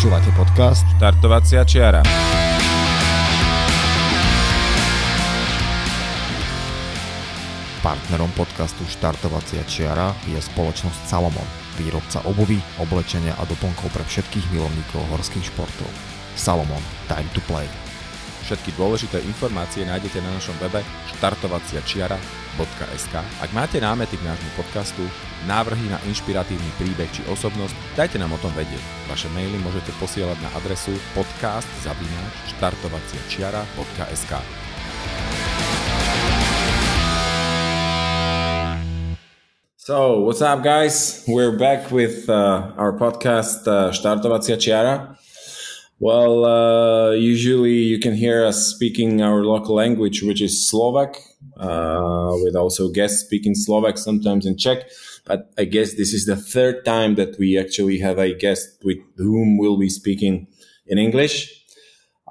Počúvate podcast Štartovacia čiara. Partnerom podcastu Štartovacia čiara je spoločnosť Salomon, výrobca obovy, oblečenia a doplnkov pre všetkých milovníkov horských športov. Salomon, time to play. Všetky dôležité informácie nájdete na našom webe štartovaciačiara.sk. Ak máte námety k nášmu podcastu, návrhy na inšpiratívny príbeh či osobnosť, dajte nám o tom vedieť. Vaše maily môžete posielať na adresu podcast.štartovaciačiara.sk. So, what's up, guys? We're back with uh, our podcast, uh, Štartovacia čiara. Well, uh, usually you can hear us speaking our local language, which is Slovak, uh, with also guests speaking Slovak, sometimes in Czech. But I guess this is the third time that we actually have a guest with whom we'll be speaking in English.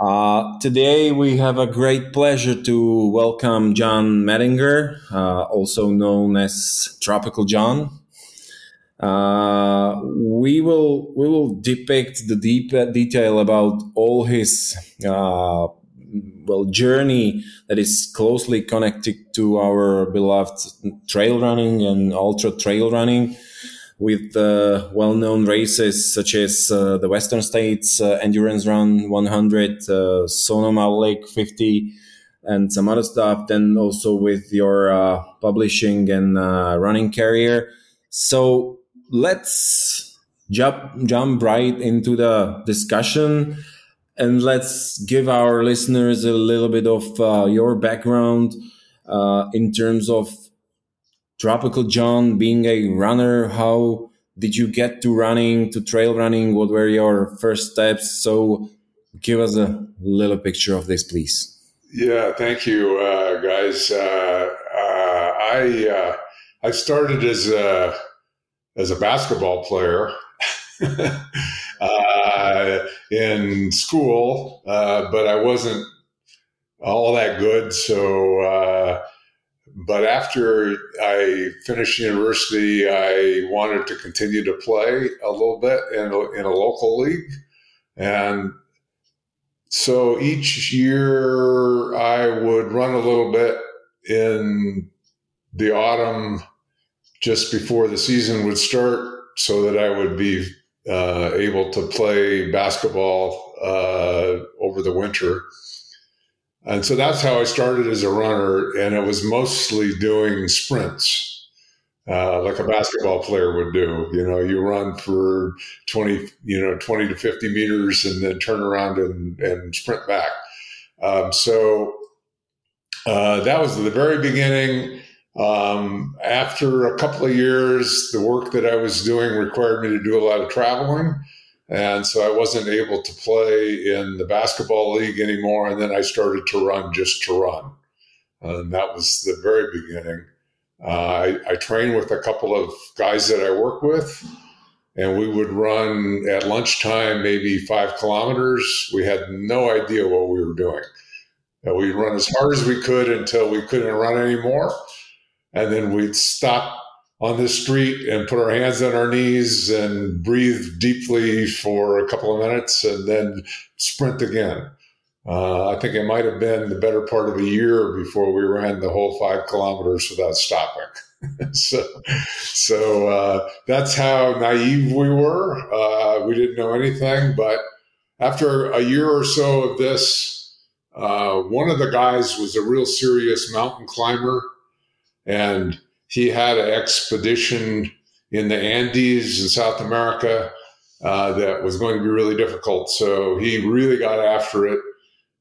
Uh, today we have a great pleasure to welcome John Medinger, uh, also known as Tropical John. Uh, we will we will depict the deep detail about all his uh, well journey that is closely connected to our beloved trail running and ultra trail running with uh, well-known races such as uh, the Western States uh, Endurance Run 100, uh, Sonoma Lake 50, and some other stuff. Then also with your uh, publishing and uh, running career. So let's jump jump right into the discussion, and let's give our listeners a little bit of your background in terms of Tropical John, being a runner, how did you get to running, to trail running? What were your first steps? So give us a little picture of this, please. Yeah, thank you, uh, guys. Uh, uh, I uh, I started as a as a basketball player uh, in school, uh, but I wasn't all that good. So but after I finished university, I wanted to continue to play a little bit in a, in a local league. And so each year I would run a little bit in the autumn just before the season would start so that I would be uh, able to play basketball uh, over the winter. And so that's how I started as a runner. And it was mostly doing sprints, uh, like a basketball player would do. You know, you run for 20, you know, 20 to 50 meters and then turn around and, and sprint back. Um, so uh, that was the very beginning. Um, after a couple of years, the work that I was doing required me to do a lot of traveling. And so I wasn't able to play in the basketball league anymore. And then I started to run just to run. And that was the very beginning. Uh, I, I trained with a couple of guys that I work with, and we would run at lunchtime maybe five kilometers. We had no idea what we were doing. And we'd run as hard as we could until we couldn't run anymore. And then we'd stop on the street and put our hands on our knees and breathe deeply for a couple of minutes and then sprint again. Uh, I think it might have been the better part of a year before we ran the whole five kilometers without stopping. so, so uh, that's how naive we were. Uh, we didn't know anything, but after a year or so of this, uh, one of the guys was a real serious mountain climber, and he had an expedition in the Andes in South America uh, that was going to be really difficult. So he really got after it.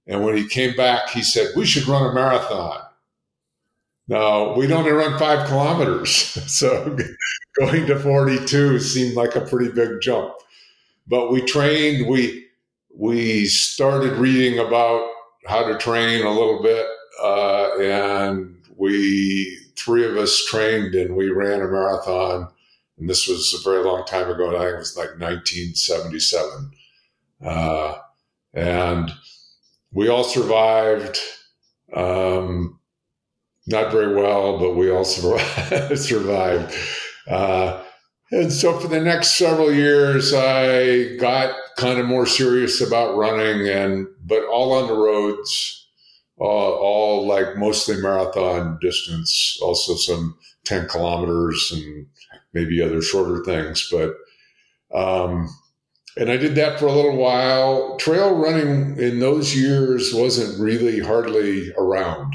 And when he came back, he said, We should run a marathon. Now, we'd only run five kilometers. So going to 42 seemed like a pretty big jump. But we trained, we, we started reading about how to train a little bit, uh, and we three of us trained and we ran a marathon. And this was a very long time ago. I think it was like 1977. Uh, and we all survived. Um, not very well, but we all survived. Uh, and so for the next several years, I got kind of more serious about running, and but all on the roads, all, all like mostly marathon distance, also some ten kilometers and maybe other shorter things, but. Um, and I did that for a little while. Trail running in those years wasn't really hardly around.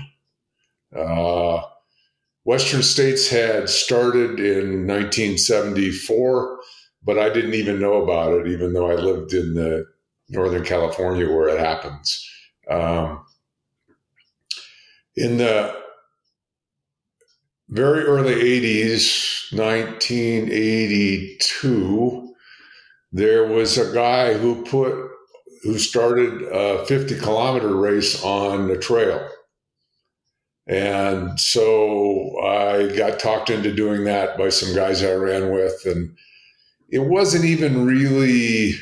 Uh, Western States had started in 1974, but I didn't even know about it, even though I lived in the Northern California where it happens. Um, in the very early 80s, 1982, there was a guy who put who started a 50 kilometer race on the trail. And so I got talked into doing that by some guys I ran with. And it wasn't even really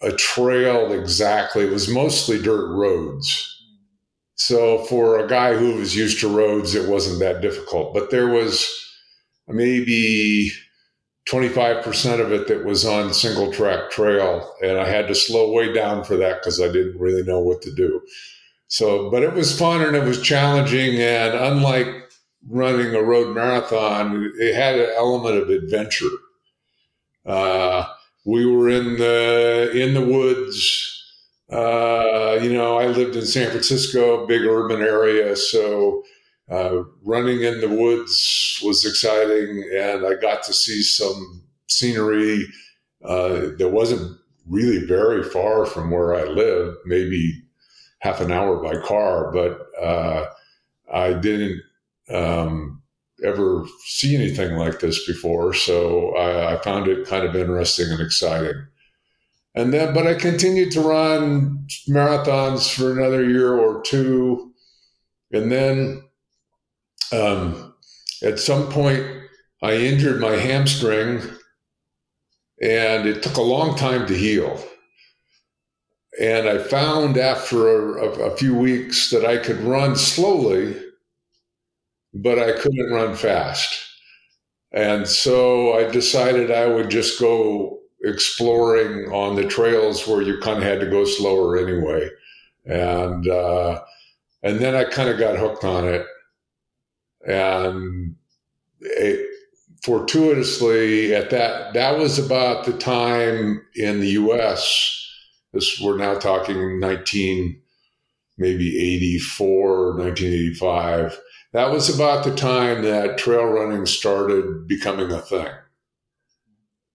a trail exactly, it was mostly dirt roads. So for a guy who was used to roads, it wasn't that difficult. But there was maybe 25% of it that was on single track trail. And I had to slow way down for that because I didn't really know what to do. So, but it was fun and it was challenging. And unlike running a road marathon, it had an element of adventure. Uh, we were in the in the woods. Uh, you know, I lived in San Francisco, big urban area, so uh, running in the woods was exciting, and I got to see some scenery uh, that wasn't really very far from where I lived, maybe half an hour by car, but uh, I didn't um, ever see anything like this before, so I, I found it kind of interesting and exciting. And then, but I continued to run marathons for another year or two, and then um, at some point, I injured my hamstring, and it took a long time to heal. And I found after a, a, a few weeks that I could run slowly, but I couldn't run fast. And so I decided I would just go exploring on the trails where you kind of had to go slower anyway. And uh, and then I kind of got hooked on it and it, fortuitously at that that was about the time in the US this we're now talking 19 maybe 84 1985 that was about the time that trail running started becoming a thing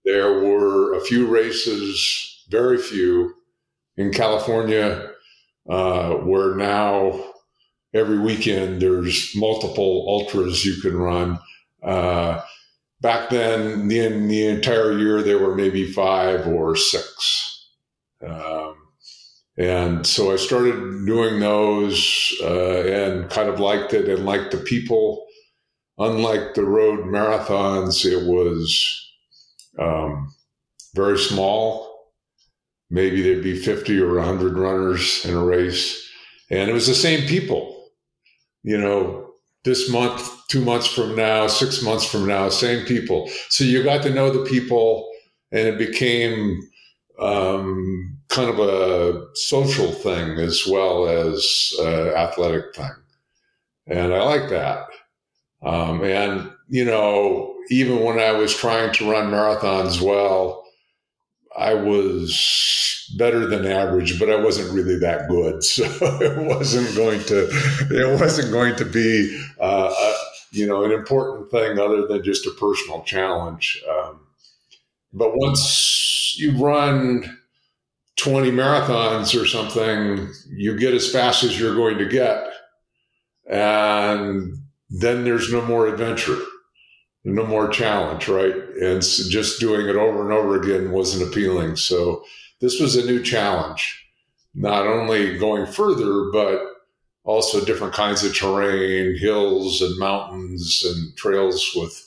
there were a few races very few in California uh, where now every weekend there's multiple ultras you can run. Uh, back then, in the entire year, there were maybe five or six. Um, and so I started doing those uh, and kind of liked it and liked the people. Unlike the road marathons, it was um, very small. Maybe there'd be 50 or 100 runners in a race. And it was the same people you know, this month, two months from now, six months from now, same people. So you got to know the people, and it became um, kind of a social thing as well as an athletic thing. And I like that. Um, and, you know, even when I was trying to run marathons well, I was better than average, but I wasn't really that good, so it wasn't going to it wasn't going to be uh, a, you know an important thing other than just a personal challenge. Um, but once you run 20 marathons or something, you get as fast as you're going to get, and then there's no more adventure no more challenge, right? And just doing it over and over again wasn't appealing. So this was a new challenge, not only going further, but also different kinds of terrain, hills and mountains and trails with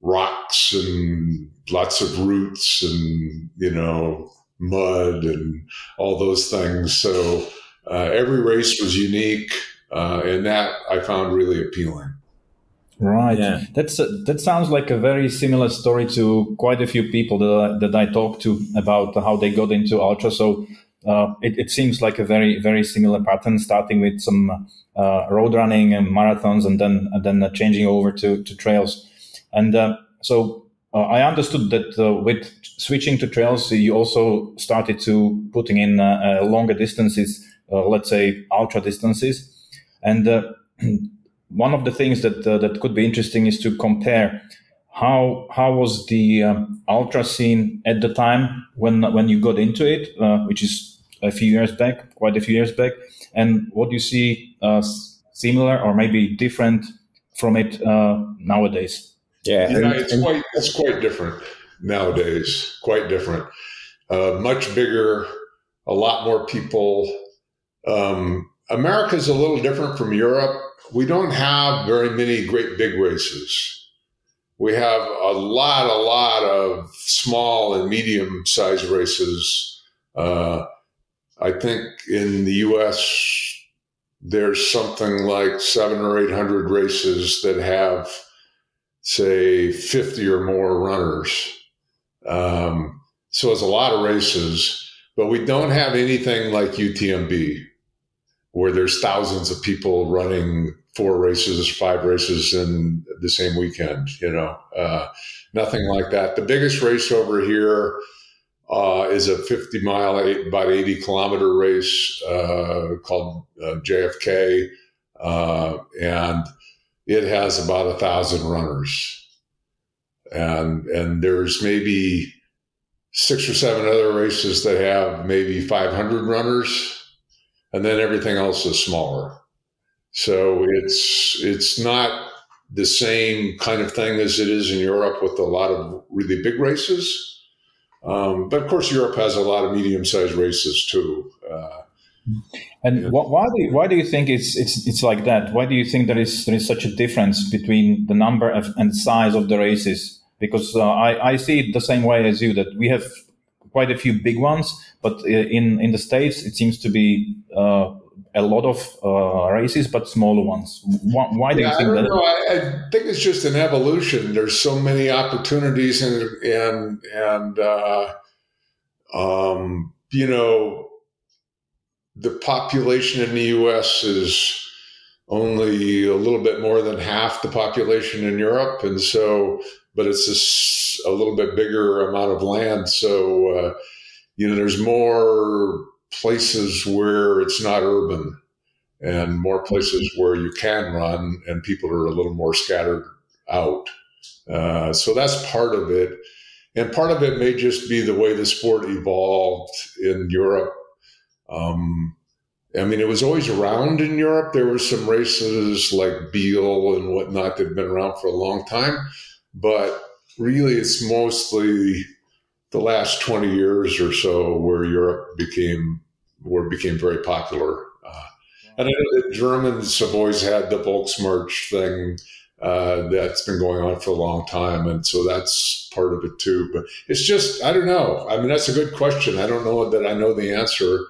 rocks and lots of roots and, you know, mud and all those things. So uh, every race was unique, uh, and that I found really appealing. Right. Yeah. That's uh, that sounds like a very similar story to quite a few people that I, that I talked to about how they got into ultra. So uh, it, it, seems like a very very similar pattern, starting with some uh, road running and marathons, and then and then changing over to to trails. And uh, so uh, I understood that uh, with switching to trails, you also started to putting in longer distances, let's say ultra distances, and one of the things that uh, that could be interesting is to compare how how was the um, ultra scene at the time when when you got into it, uh, which is a few years back, quite a few years back, and what you see uh, similar or maybe different from it uh, nowadays. Yeah, yeah, it's and, quite it's quite different nowadays. Quite different, uh, much bigger, a lot more people. Um, America's a little different from Europe we don't have very many great big races. We have a lot, a lot of small and medium sized races. Uh, I think in the US, there's something like seven or 800 races that have, say, 50 or more runners. Um, so it's a lot of races, but we don't have anything like UTMB where there's thousands of people running four races, five races in the same weekend. You know, uh, nothing like that. The biggest race over here uh, is a 50 mile, about 80 kilometer race uh, called uh, JFK, uh, and it has about a thousand runners. And and there's maybe six or seven other races that have maybe 500 runners and then everything else is smaller. So it's it's not the same kind of thing as it is in Europe with a lot of really big races. Um, but of course, Europe has a lot of medium-sized races too. Uh, and yeah. why do you, why do you think it's it's it's like that? Why do you think there is there is such a difference between the number of, and size of the races? Because uh, I I see it the same way as you that we have quite a few big ones, but uh, in in the states it seems to be uh, a lot of uh, races, but smaller ones. Why, why do yeah, you think I that? Know. I, I, think it's just an evolution. There's so many opportunities, and and and uh, um, you know, the population in the U.S. is only a little bit more than half the population in Europe, and so, but it's a, a little bit bigger amount of land, so uh, you know, there's more places where it's not urban, and more places where you can run, and people are a little more scattered out. Uh, so that's part of it, and part of it may just be the way the sport evolved in Europe. Um, I mean, it was always around in Europe. There were some races like Biel and whatnot that have been around for a long time, but really it's mostly the last 20 years or so where Europe became where it became very popular. Uh, and I know that Germans have always had the Volksmarch thing uh, that's been going on for a long time, and so that's part of it too. But it's just I don't know. I mean, that's a good question. I don't know that I know the answer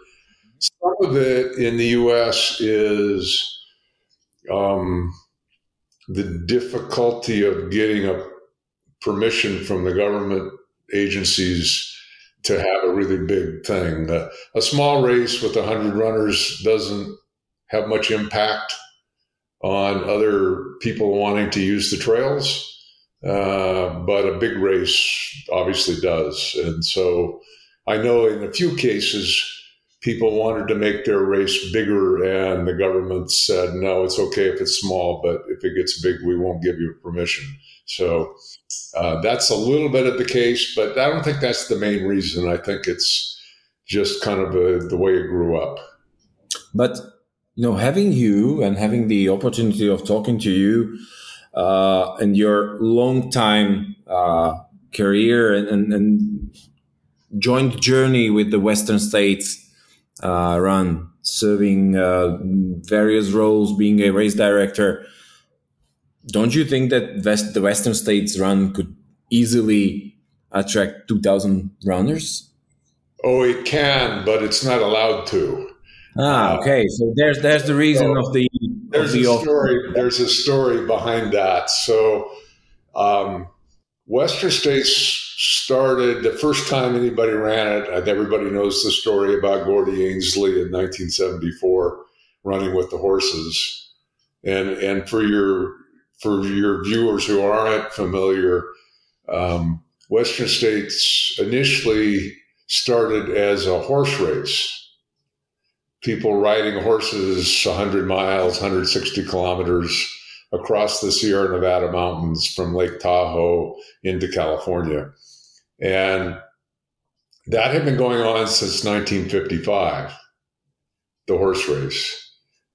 some of it in the U.S. is um, the difficulty of getting a permission from the government agencies to have a really big thing. A small race with 100 runners doesn't have much impact on other people wanting to use the trails, uh, but a big race obviously does. And so I know in a few cases, people wanted to make their race bigger, and the government said, no, it's okay if it's small, but if it gets big, we won't give you permission. So uh, that's a little bit of the case, but I don't think that's the main reason. I think it's just kind of a, the way it grew up. But you know, having you and having the opportunity of talking to you uh, and your long time uh, career and, and, and joint journey with the Western states uh, run, serving uh, various roles, being a race director. Don't you think that West, the Western States run could easily attract 2,000 runners? Oh, it can, but it's not allowed to. Ah, uh, okay. So there's there's the reason so of the there's a story. There's a story behind that. So, um, Western States started the first time anybody ran it. Everybody knows the story about Gordy Ainsleigh in 1974 running with the horses. And and for your for your viewers who aren't familiar, um, Western States initially started as a horse race. People riding horses 100 miles, 160 kilometers across the Sierra Nevada mountains from Lake Tahoe into California. And that had been going on since 1955, the horse race.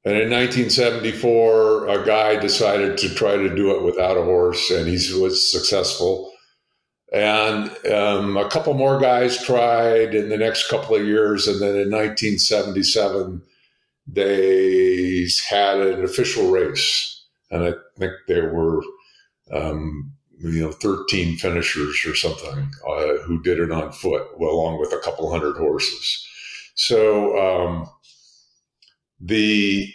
And in 1974, a guy decided to try to do it without a horse, and he was successful. And um, a couple more guys tried in the next couple of years. And then in 1977, they had an official race. And I think there were, um, you know, 13 finishers or something uh, who did it on foot, well, along with a couple hundred horses. So um, the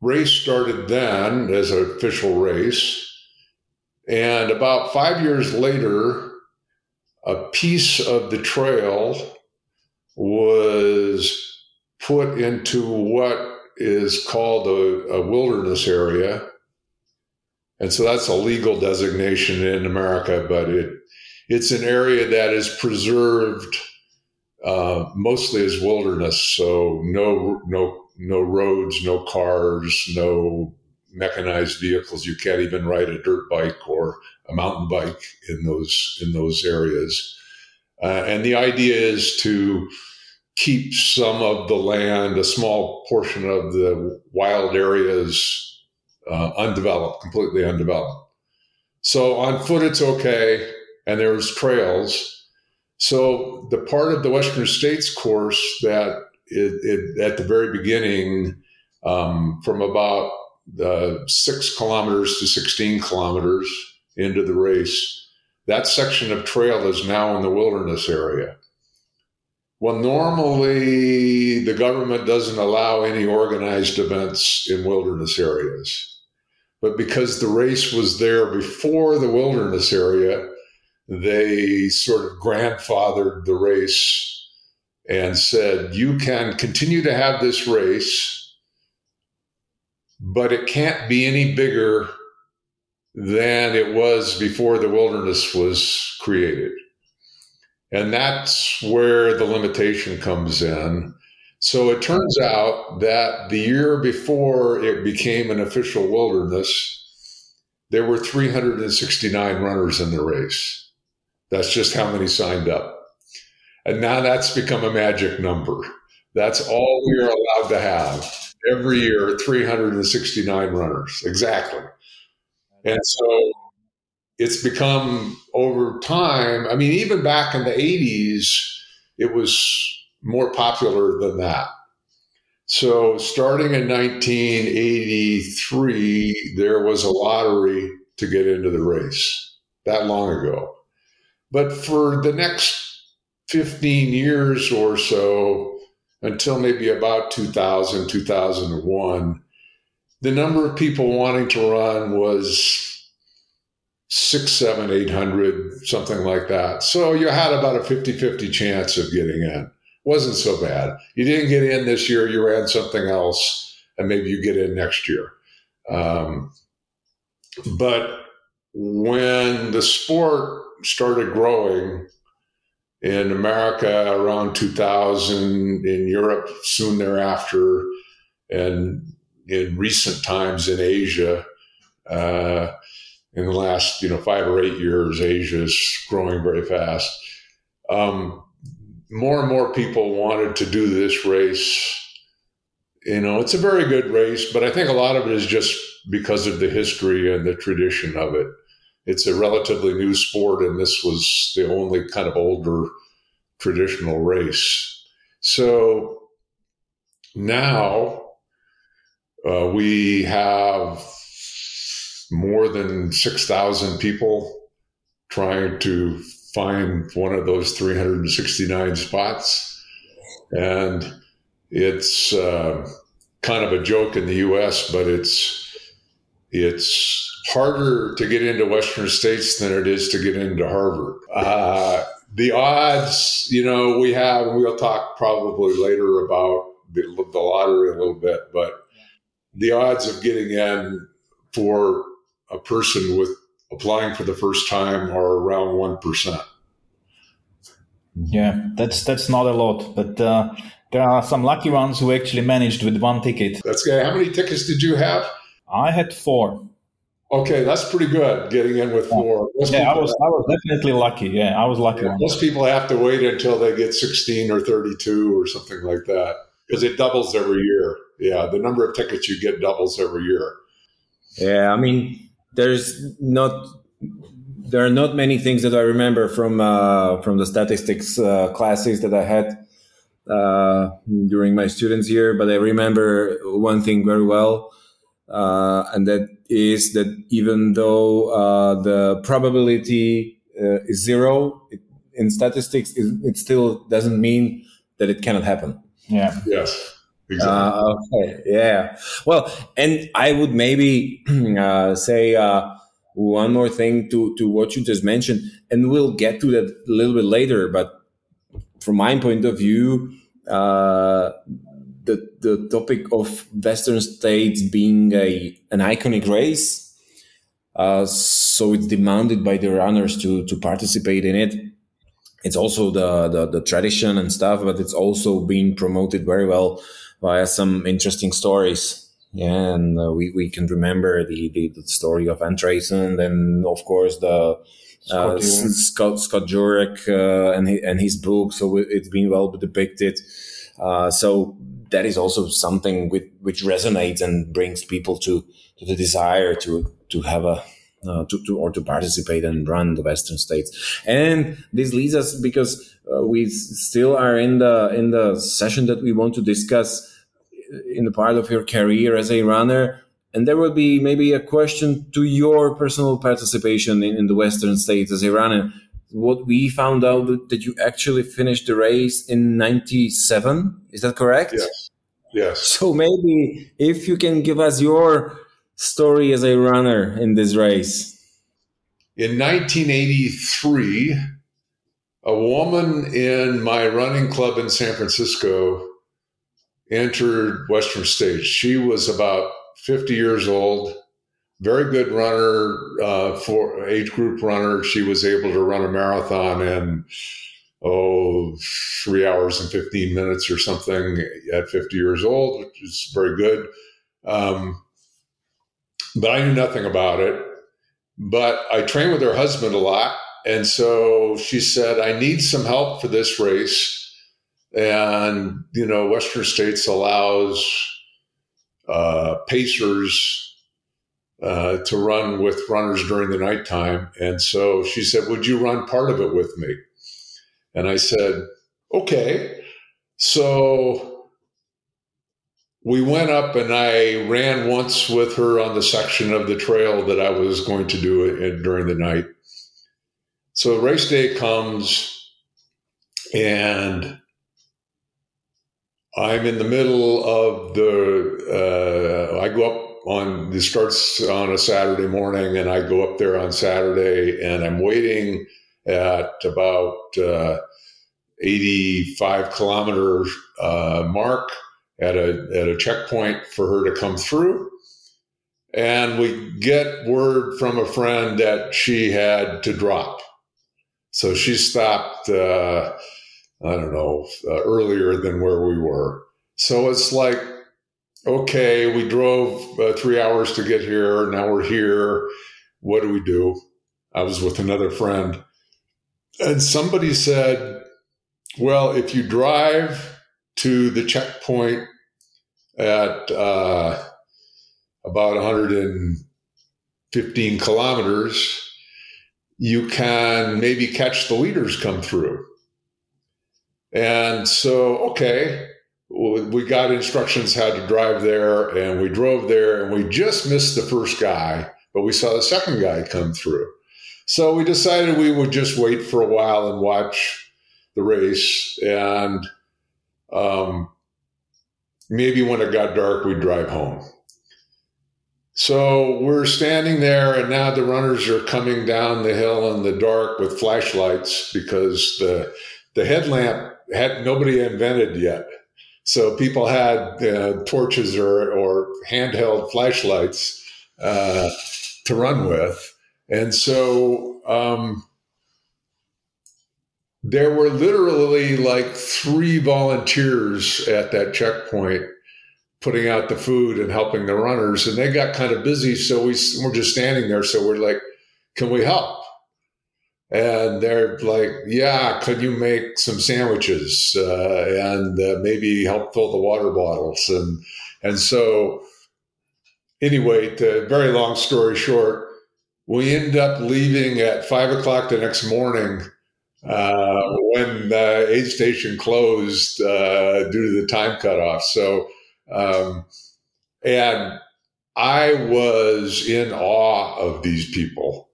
race started then as an official race and about five years later, a piece of the trail was put into what is called a, a, wilderness area. And so that's a legal designation in America, but it it's an area that is preserved uh, mostly as wilderness. So no no no roads, no cars, no mechanized vehicles. You can't even ride a dirt bike or a mountain bike in those in those areas. Uh, and the idea is to keep some of the land, a small portion of the wild areas, uh, undeveloped, completely undeveloped. So on foot, it's okay, and there's trails. So the part of the Western States course that it, it, at the very beginning, um, from about the six kilometers to 16 kilometers into the race. That section of trail is now in the wilderness area. Well, normally the government doesn't allow any organized events in wilderness areas. But because the race was there before the wilderness area, they sort of grandfathered the race and said, you can continue to have this race but it can't be any bigger than it was before the wilderness was created. And that's where the limitation comes in. So it turns out that the year before it became an official wilderness, there were 369 runners in the race. That's just how many signed up. And now that's become a magic number. That's all we are allowed to have every year 369 runners exactly and so it's become over time i mean even back in the 80s it was more popular than that. So starting in 1983 there was a lottery to get into the race that long ago. But for the next 15 years or so until maybe about 2000, 2001, the number of people wanting to run was six, seven, eight hundred, something like that. So you had about a 50 50 chance of getting in. Wasn't so bad. You didn't get in this year, you ran something else, and maybe you get in next year. Um, but when the sport started growing, in America around 2000, in Europe soon thereafter, and in recent times in Asia. Uh, in the last you know five or eight years, Asia is growing very fast. Um, more and more people wanted to do this race. You know, it's a very good race, but I think a lot of it is just because of the history and the tradition of it it's a relatively new sport, and this was the only kind of older traditional race. So now uh, we have more than 6,000 people trying to find one of those 369 spots. And it's uh, kind of a joke in the U.S., but it's it's harder to get into Western states than it is to get into Harvard. Uh, the odds, you know, we have, we'll talk probably later about the, the lottery a little bit, but the odds of getting in for a person with applying for the first time are around one percent. Yeah, that's that's not a lot, but uh, there are some lucky ones who actually managed with one ticket. That's good. How many tickets did you have? I had four. Okay, that's pretty good. Getting in with four. Most yeah, I was have, I was definitely lucky. Yeah, I was lucky. Yeah, most people have to wait until they get sixteen or thirty-two or something like that because it doubles every year. Yeah, the number of tickets you get doubles every year. Yeah, I mean, there's not there are not many things that I remember from uh, from the statistics uh, classes that I had uh, during my students year, but I remember one thing very well, uh, and that is that even though uh, the probability uh, is zero it, in statistics, it, it, still doesn't mean that it cannot happen. Yeah. Yes. Exactly. Uh, okay. Yeah. Well, and I would maybe say one more thing to to what you just mentioned, and we'll get to that a little bit later, but from my point of view, uh, the the topic of Western states being a an iconic race, uh, so it's demanded by the runners to to participate in it. It's also the, the, the tradition and stuff, but it's also being promoted very well via some interesting stories. Yeah, and uh, we, we can remember the, the, the story of Ann Trason, and then of course the uh, Scott Scott Jurek uh, and and his book. So it's been well depicted. Uh, so that is also something with, which resonates and brings people to to the desire to to have a uh, to, to or to participate and run the Western states. And this leads us because uh, we still are in the in the session that we want to discuss in the part of your career as a runner and there will be maybe a question to your personal participation in, in the Western states as a runner. What we found out that you actually finished the race in 97. Is that correct? Yes. Yes. So maybe if you can give us your story as a runner in this race. In 1983, a woman in my running club in San Francisco entered Western States. She was about 50 years old, very good runner uh, for age group runner. She was able to run a marathon in oh three hours and 15 minutes or something at 50 years old, which is very good. Um, but I knew nothing about it. But I trained with her husband a lot. And so she said, I need some help for this race. And, you know, Western States allows uh, pacers uh, to run with runners during the nighttime. And so she said, Would you run part of it with me? And I said, Okay. So we went up and I ran once with her on the section of the trail that I was going to do it during the night. So race day comes and I'm in the middle of the. Uh, I go up on. This starts on a Saturday morning, and I go up there on Saturday, and I'm waiting at about uh, 85 kilometer uh, mark at a at a checkpoint for her to come through. And we get word from a friend that she had to drop. So she stopped uh, I don't know, uh, earlier than where we were. So it's like, okay, we drove uh, three hours to get here. Now we're here. What do we do? I was with another friend. And somebody said, well, if you drive to the checkpoint at uh, about 115 kilometers, you can maybe catch the leaders come through. And so, okay, we got instructions how to drive there, and we drove there, and we just missed the first guy, but we saw the second guy come through. So we decided we would just wait for a while and watch the race. And um, maybe when it got dark, we'd drive home. So we're standing there, and now the runners are coming down the hill in the dark with flashlights because the the headlamp had nobody invented yet. So people had uh, torches or, or handheld flashlights uh, to run with, and so um, there were literally like three volunteers at that checkpoint putting out the food and helping the runners. And they got kind of busy. So we we're just standing there. So we're like, can we help? And they're like, yeah, could you make some sandwiches uh, and uh, maybe help fill the water bottles? And, and so anyway, to very long story short, we end up leaving at five o'clock the next morning uh, when the aid station closed uh, due to the time cutoff. So um, and I was in awe of these people.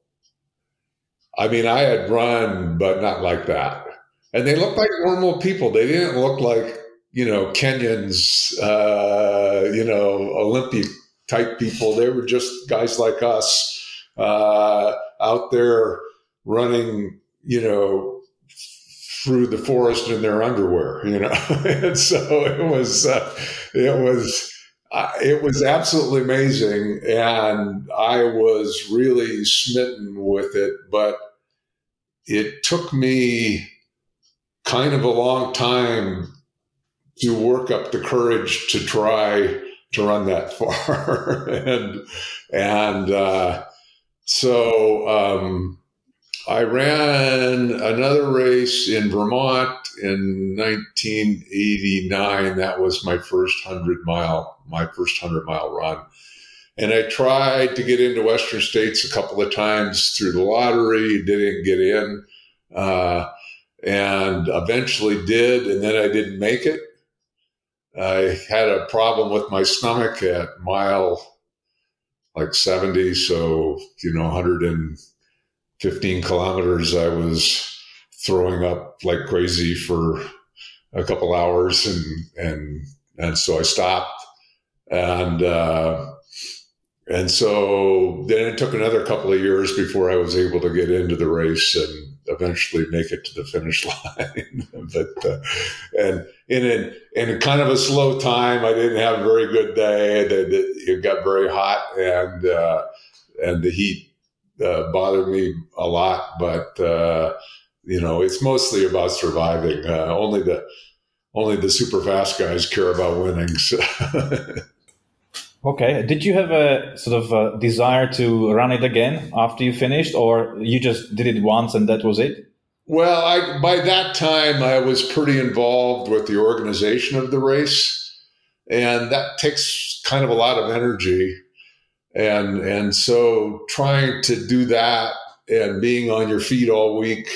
I mean, I had run, but not like that. And they looked like normal people. They didn't look like, you know, Kenyans, uh, you know, Olympic type people. They were just guys like us uh, out there running, you know, through the forest in their underwear, you know. and so it was, uh, it was, uh, it was absolutely amazing, and I was really smitten with it. But it took me kind of a long time to work up the courage to try to run that far, and and uh, so. Um, I ran another race in Vermont in 1989. That was my first hundred mile, my first hundred mile run. And I tried to get into Western States a couple of times through the lottery, didn't get in, uh, and eventually did, and then I didn't make it. I had a problem with my stomach at mile like 70, so, you know, 100 and 15 kilometers, I was throwing up like crazy for a couple hours, and and and so I stopped, and uh, and so then it took another couple of years before I was able to get into the race and eventually make it to the finish line. but uh, and in a, in kind of a slow time, I didn't have a very good day. It, got very hot, and uh, and the heat uh, bother me a lot, but uh, you know, it's mostly about surviving. Uh, only the only the super fast guys care about winning. So. okay. Did you have a sort of a desire to run it again after you finished, or you just did it once and that was it? Well, I, by that time, I was pretty involved with the organization of the race, and that takes kind of a lot of energy and and so trying to do that and being on your feet all week,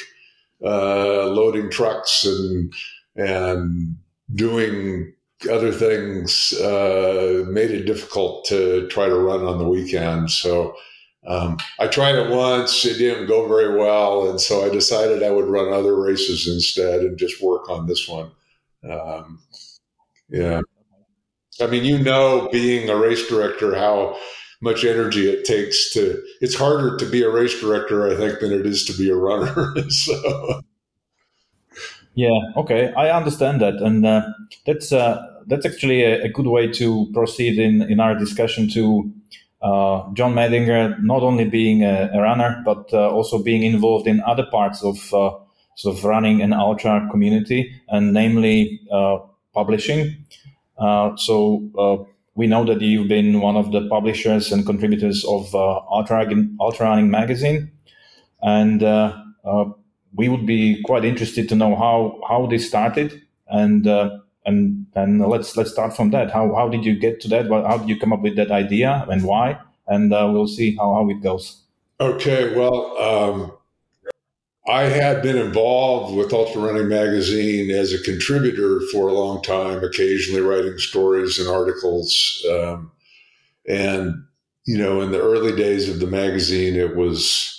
uh, loading trucks and and doing other things uh, made it difficult to try to run on the weekend. So um, I tried it once; it didn't go very well, and so I decided I would run other races instead and just work on this one. Um, yeah, I mean, you know, being a race director, how much energy it takes to it's harder to be a race director i think than it is to be a runner so. Yeah okay i understand that and uh, that's uh, that's actually a, a, good way to proceed in in our discussion to uh, john medinger not only being a, a runner but uh, also being involved in other parts of uh, sort of running an ultra community and namely uh, publishing. So we know that you've been one of the publishers and contributors of uh, Ultra, Ultra Running magazine, and uh, uh, we would be quite interested to know how how this started and uh, and and let's let's start from that. How how did you get to that? How did you come up with that idea and why? And uh, we'll see how how it goes. Okay, well. Um I had been involved with Ultra Running Magazine as a contributor for a long time, occasionally writing stories and articles. Um, and, you know, in the early days of the magazine, it was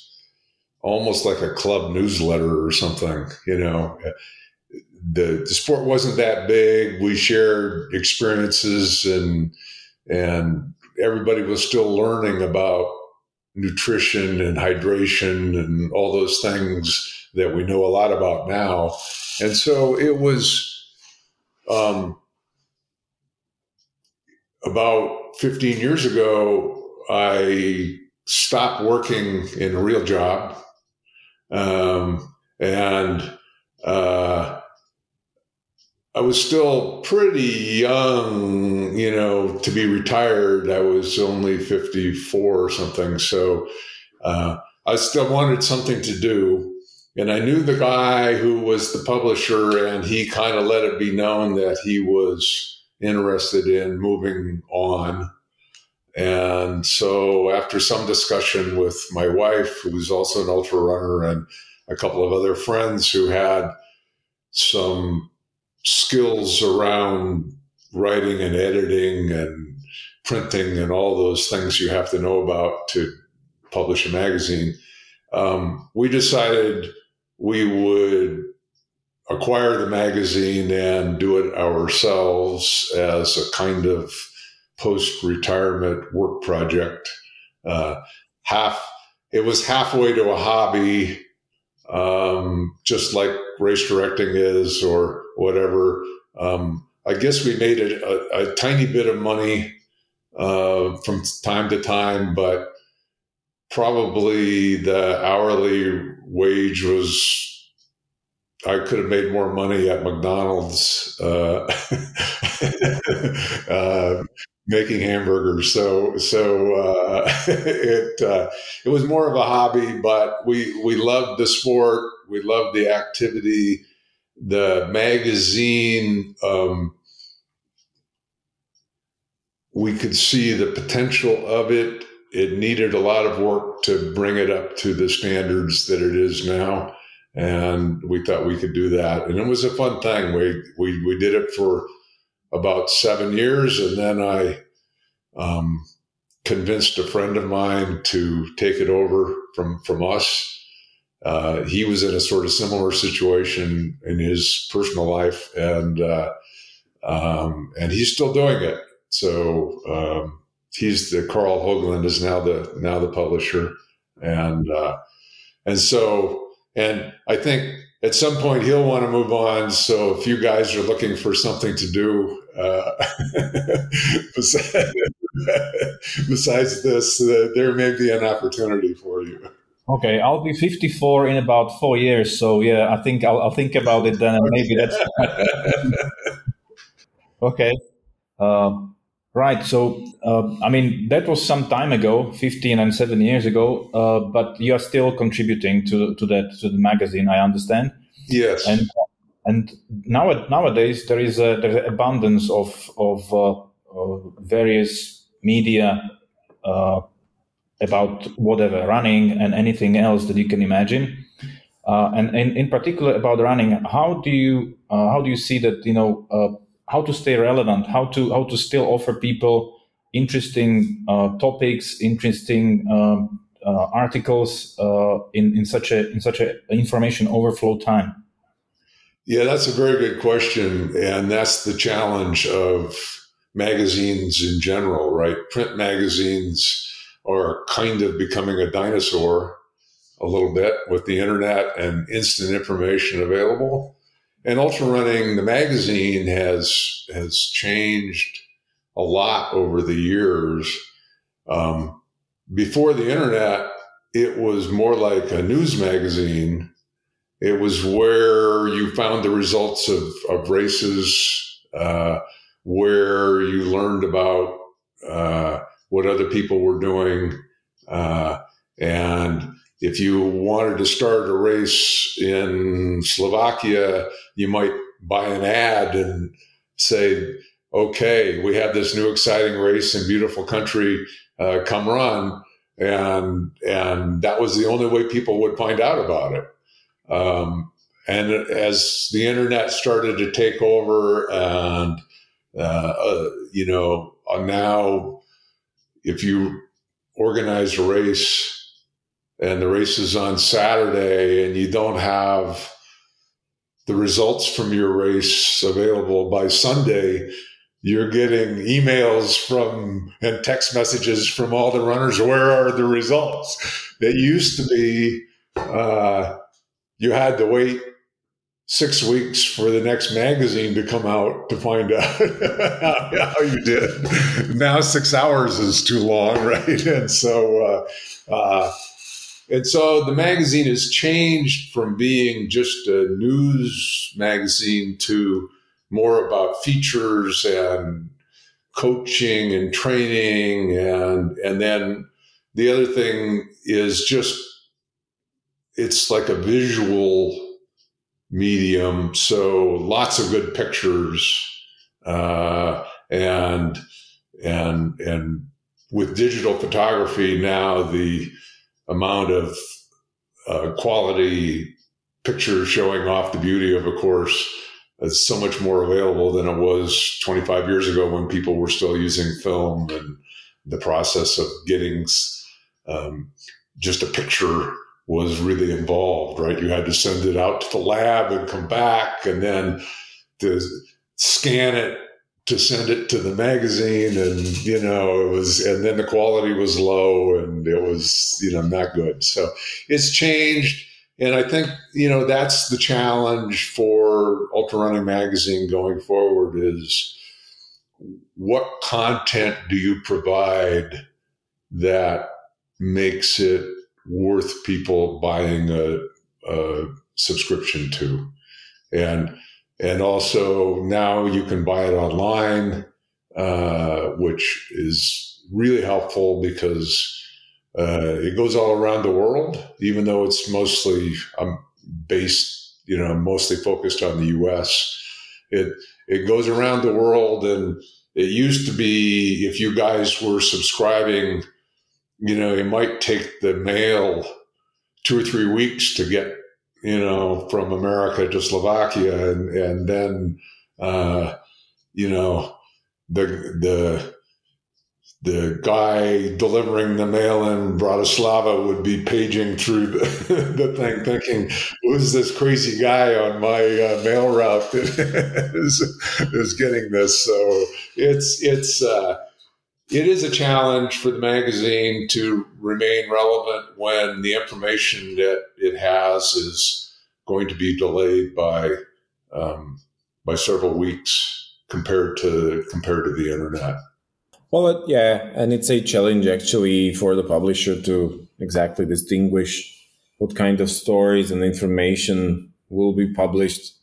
almost like a club newsletter or something, you know. the, the sport wasn't that big. We shared experiences and and everybody was still learning about nutrition and hydration and all those things that we know a lot about now. And so it was um, about 15 years ago, I stopped working in a real job. Um, and uh, I was still pretty young, you know, to be retired. I was only 54 or something. So uh, I still wanted something to do. And I knew the guy who was the publisher, and he kind of let it be known that he was interested in moving on. And so, after some discussion with my wife, who's also an ultra runner, and a couple of other friends who had some skills around writing and editing and printing and all those things you have to know about to publish a magazine, um, we decided we would acquire the magazine and do it ourselves as a kind of post retirement work project. Uh, half it was halfway to a hobby um, just like race directing is or whatever. Um, I guess we made a, a, a tiny bit of money uh, from time to time, but probably the hourly wage was I could have made more money at McDonald's uh, uh, making hamburgers. So so uh, it uh, it was more of a hobby, but we we loved the sport. We loved the activity. The magazine. Um, we could see the potential of it. It needed a lot of work to bring it up to the standards that it is now. And we thought we could do that. And it was a fun thing. We, we, we did it for about seven years, and then I um, convinced a friend of mine to take it over from from us. Uh, he was in a sort of similar situation in his personal life, and uh, um, and he's still doing it. So um, he's the Karl Hoagland is now the now the publisher, and uh, and so and I think at some point he'll want to move on. So if you guys are looking for something to do uh, besides, besides, this, uh, there may be an opportunity for you. Okay, I'll be 54 in about four years. So yeah, I think I'll, I'll think about it then, and maybe that's okay. Uh, right. So uh, I mean, that was some time ago, 15 and seven years ago. Uh, but you are still contributing to to that to the magazine. I understand. Yes. And and now nowadays there is a there's an abundance of of uh, uh, various media uh, about whatever running and anything else that you can imagine. Uh, and, and in particular about running, how do you uh, how do you see that you know uh, how to stay relevant, how to how to still offer people interesting topics, interesting um, articles in in such a in such a information overflow time. Yeah, that's a very good question. And that's the challenge of magazines in general, right? Print magazines are kind of becoming a dinosaur a little bit with the internet and instant information available. And ultra running, the magazine has has changed a lot over the years. Um, before the internet, it was more like a news magazine it was where you found the results of, of races, uh, where you learned about uh, what other people were doing. Uh, and if you wanted to start a race in Slovakia, you might buy an ad and say, okay, we have this new exciting race in beautiful country, uh, come run. And, and that was the only way people would find out about it. Um, and as the internet started to take over, and uh, uh, you know, uh, now if you organize a race and the race is on Saturday and you don't have the results from your race available by Sunday, you're getting emails from and text messages from all the runners. Where are the results? That used to be uh, you had to wait six weeks for the next magazine to come out to find out how you did. Now six hours is too long, right? And so, uh, uh, and so the magazine has changed from being just a news magazine to more about features and coaching and training and and then the other thing is just it's like a visual medium. So lots of good pictures, uh, and and and with digital photography now, the amount of uh, quality pictures showing off the beauty of a course is so much more available than it was 25 years ago when people were still using film and the process of getting um, just a picture was really involved, right? You had to send it out to the lab and come back and then to scan it to send it to the magazine and you know it was and then the quality was low and it was you know not good so it's changed and i think you know that's the challenge for ultra running magazine going forward is what content do you provide that makes it worth people buying a, a subscription to. And and also now you can buy it online, uh, which is really helpful because uh, it goes all around the world, even though it's mostly um, based, you know, mostly focused on the U.S. It it goes around the world, and it used to be if you guys were subscribing you know, it might take the mail two or three weeks to get, you know, from America to Slovakia, and and then, uh, you know, the the the guy delivering the mail in Bratislava would be paging through the, the thing, thinking, "Who's this crazy guy on my uh, mail route that is, is getting this?" So it's it's. Uh, it is a challenge for the magazine to remain relevant when the information that it has is going to be delayed by um, by several weeks compared to compared to the internet. Well, yeah, and it's a challenge actually for the publisher to exactly distinguish what kind of stories and information will be published.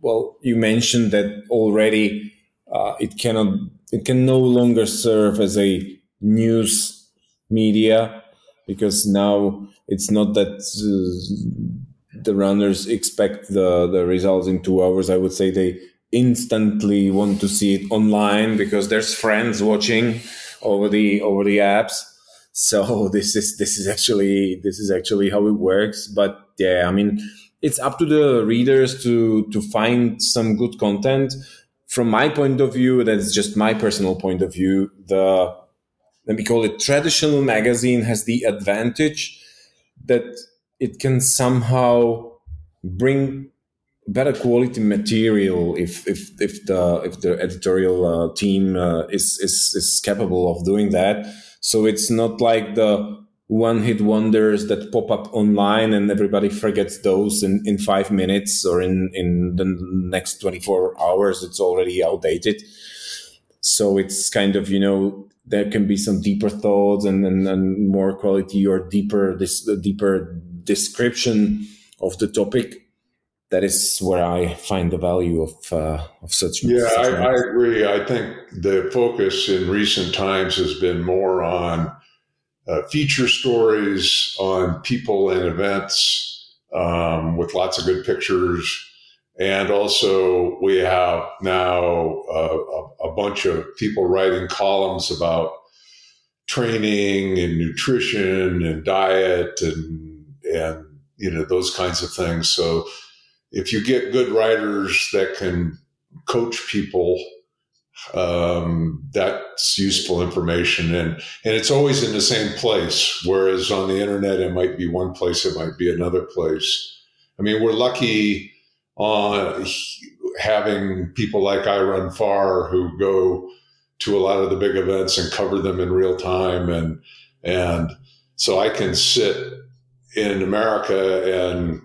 Well, you mentioned that already uh, it cannot it can no longer serve as a news media because now it's not that uh, the runners expect the, the results in two hours. I would say they instantly want to see it online because there's friends watching over the over the apps. So this is this is actually this is actually how it works. But yeah, I mean it's up to the readers to to find some good content from my point of view, that's just my personal point of view. The let me call it traditional magazine has the advantage that it can somehow bring better quality material if if if the if the editorial uh, team uh, is is is capable of doing that. So it's not like the one hit wonders that pop up online and everybody forgets those in, in five minutes or in, in the next 24 hours. It's already outdated. So it's kind of, you know, there can be some deeper thoughts and, and, and more quality or deeper, this deeper description of the topic. That is where I find the value of uh, of such. Yeah, such I, I agree. I think the focus in recent times has been more on uh, feature stories on people and events um, with lots of good pictures. And also, we have now uh, a, a, bunch of people writing columns about training and nutrition and diet and and you know those kinds of things. So, if you get good writers that can coach people um, that's useful information. And and it's always in the same place whereas on the internet it might be one place it might be another place. I mean we're lucky on having people like iRunFar who go to a lot of the big events and cover them in real time. And and so I can sit in America and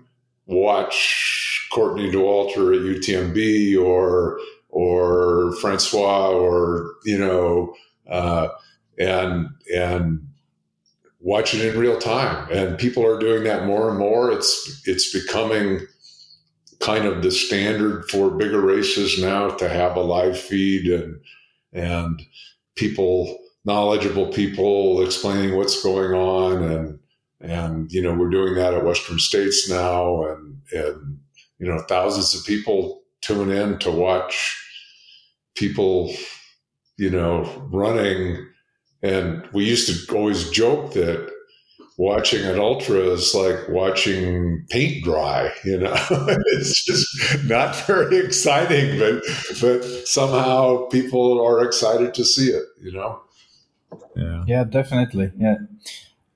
watch Courtney Dauwalter at UTMB or or Francois or you know uh, and and watch it in real time. And people are doing that more and more. It's it's becoming kind of the standard for bigger races now to have a live feed and and people knowledgeable people explaining what's going on. And and you know we're doing that at western states now. And and you know thousands of people tune in to watch people you know running. And we used to always joke that watching an ultra is like watching paint dry you know? It's just not very exciting but but somehow people are excited to see it you know? Yeah. Yeah definitely. Yeah.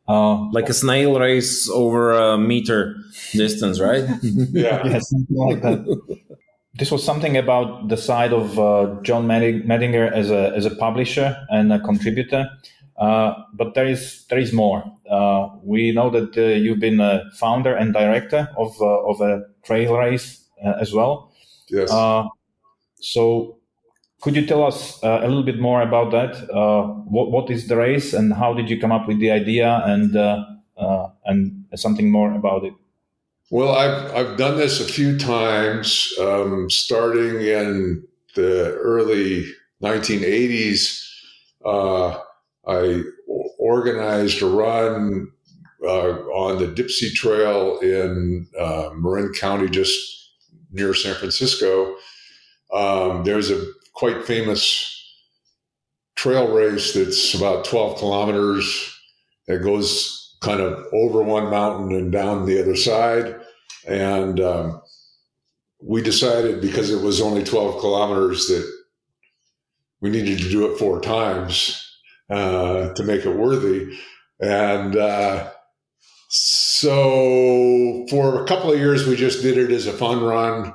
Uh, like a snail race over a meter distance right? Yeah, yeah something like that this was something about the side of uh, John Medinger as a as a publisher and a contributor. Uh, but there is there is more. Uh, we know that uh, you've been a founder and director of uh, of a trail race uh, as well. Yes. so, could you tell us a little bit more about that? what what is the race, and how did you come up with the idea, and and something more about it? Well, I've I've done this a few times, um, starting in the early 1980s. Uh, I organized a run uh, on the Dipsea Trail in uh, Marin County, just near San Francisco. Um, there's a quite famous trail race that's about 12 kilometers that goes kind of over one mountain and down the other side. And um, we decided because it was only 12 kilometers that we needed to do it four times uh, to make it worthy. And uh, so for a couple of years, we just did it as a fun run.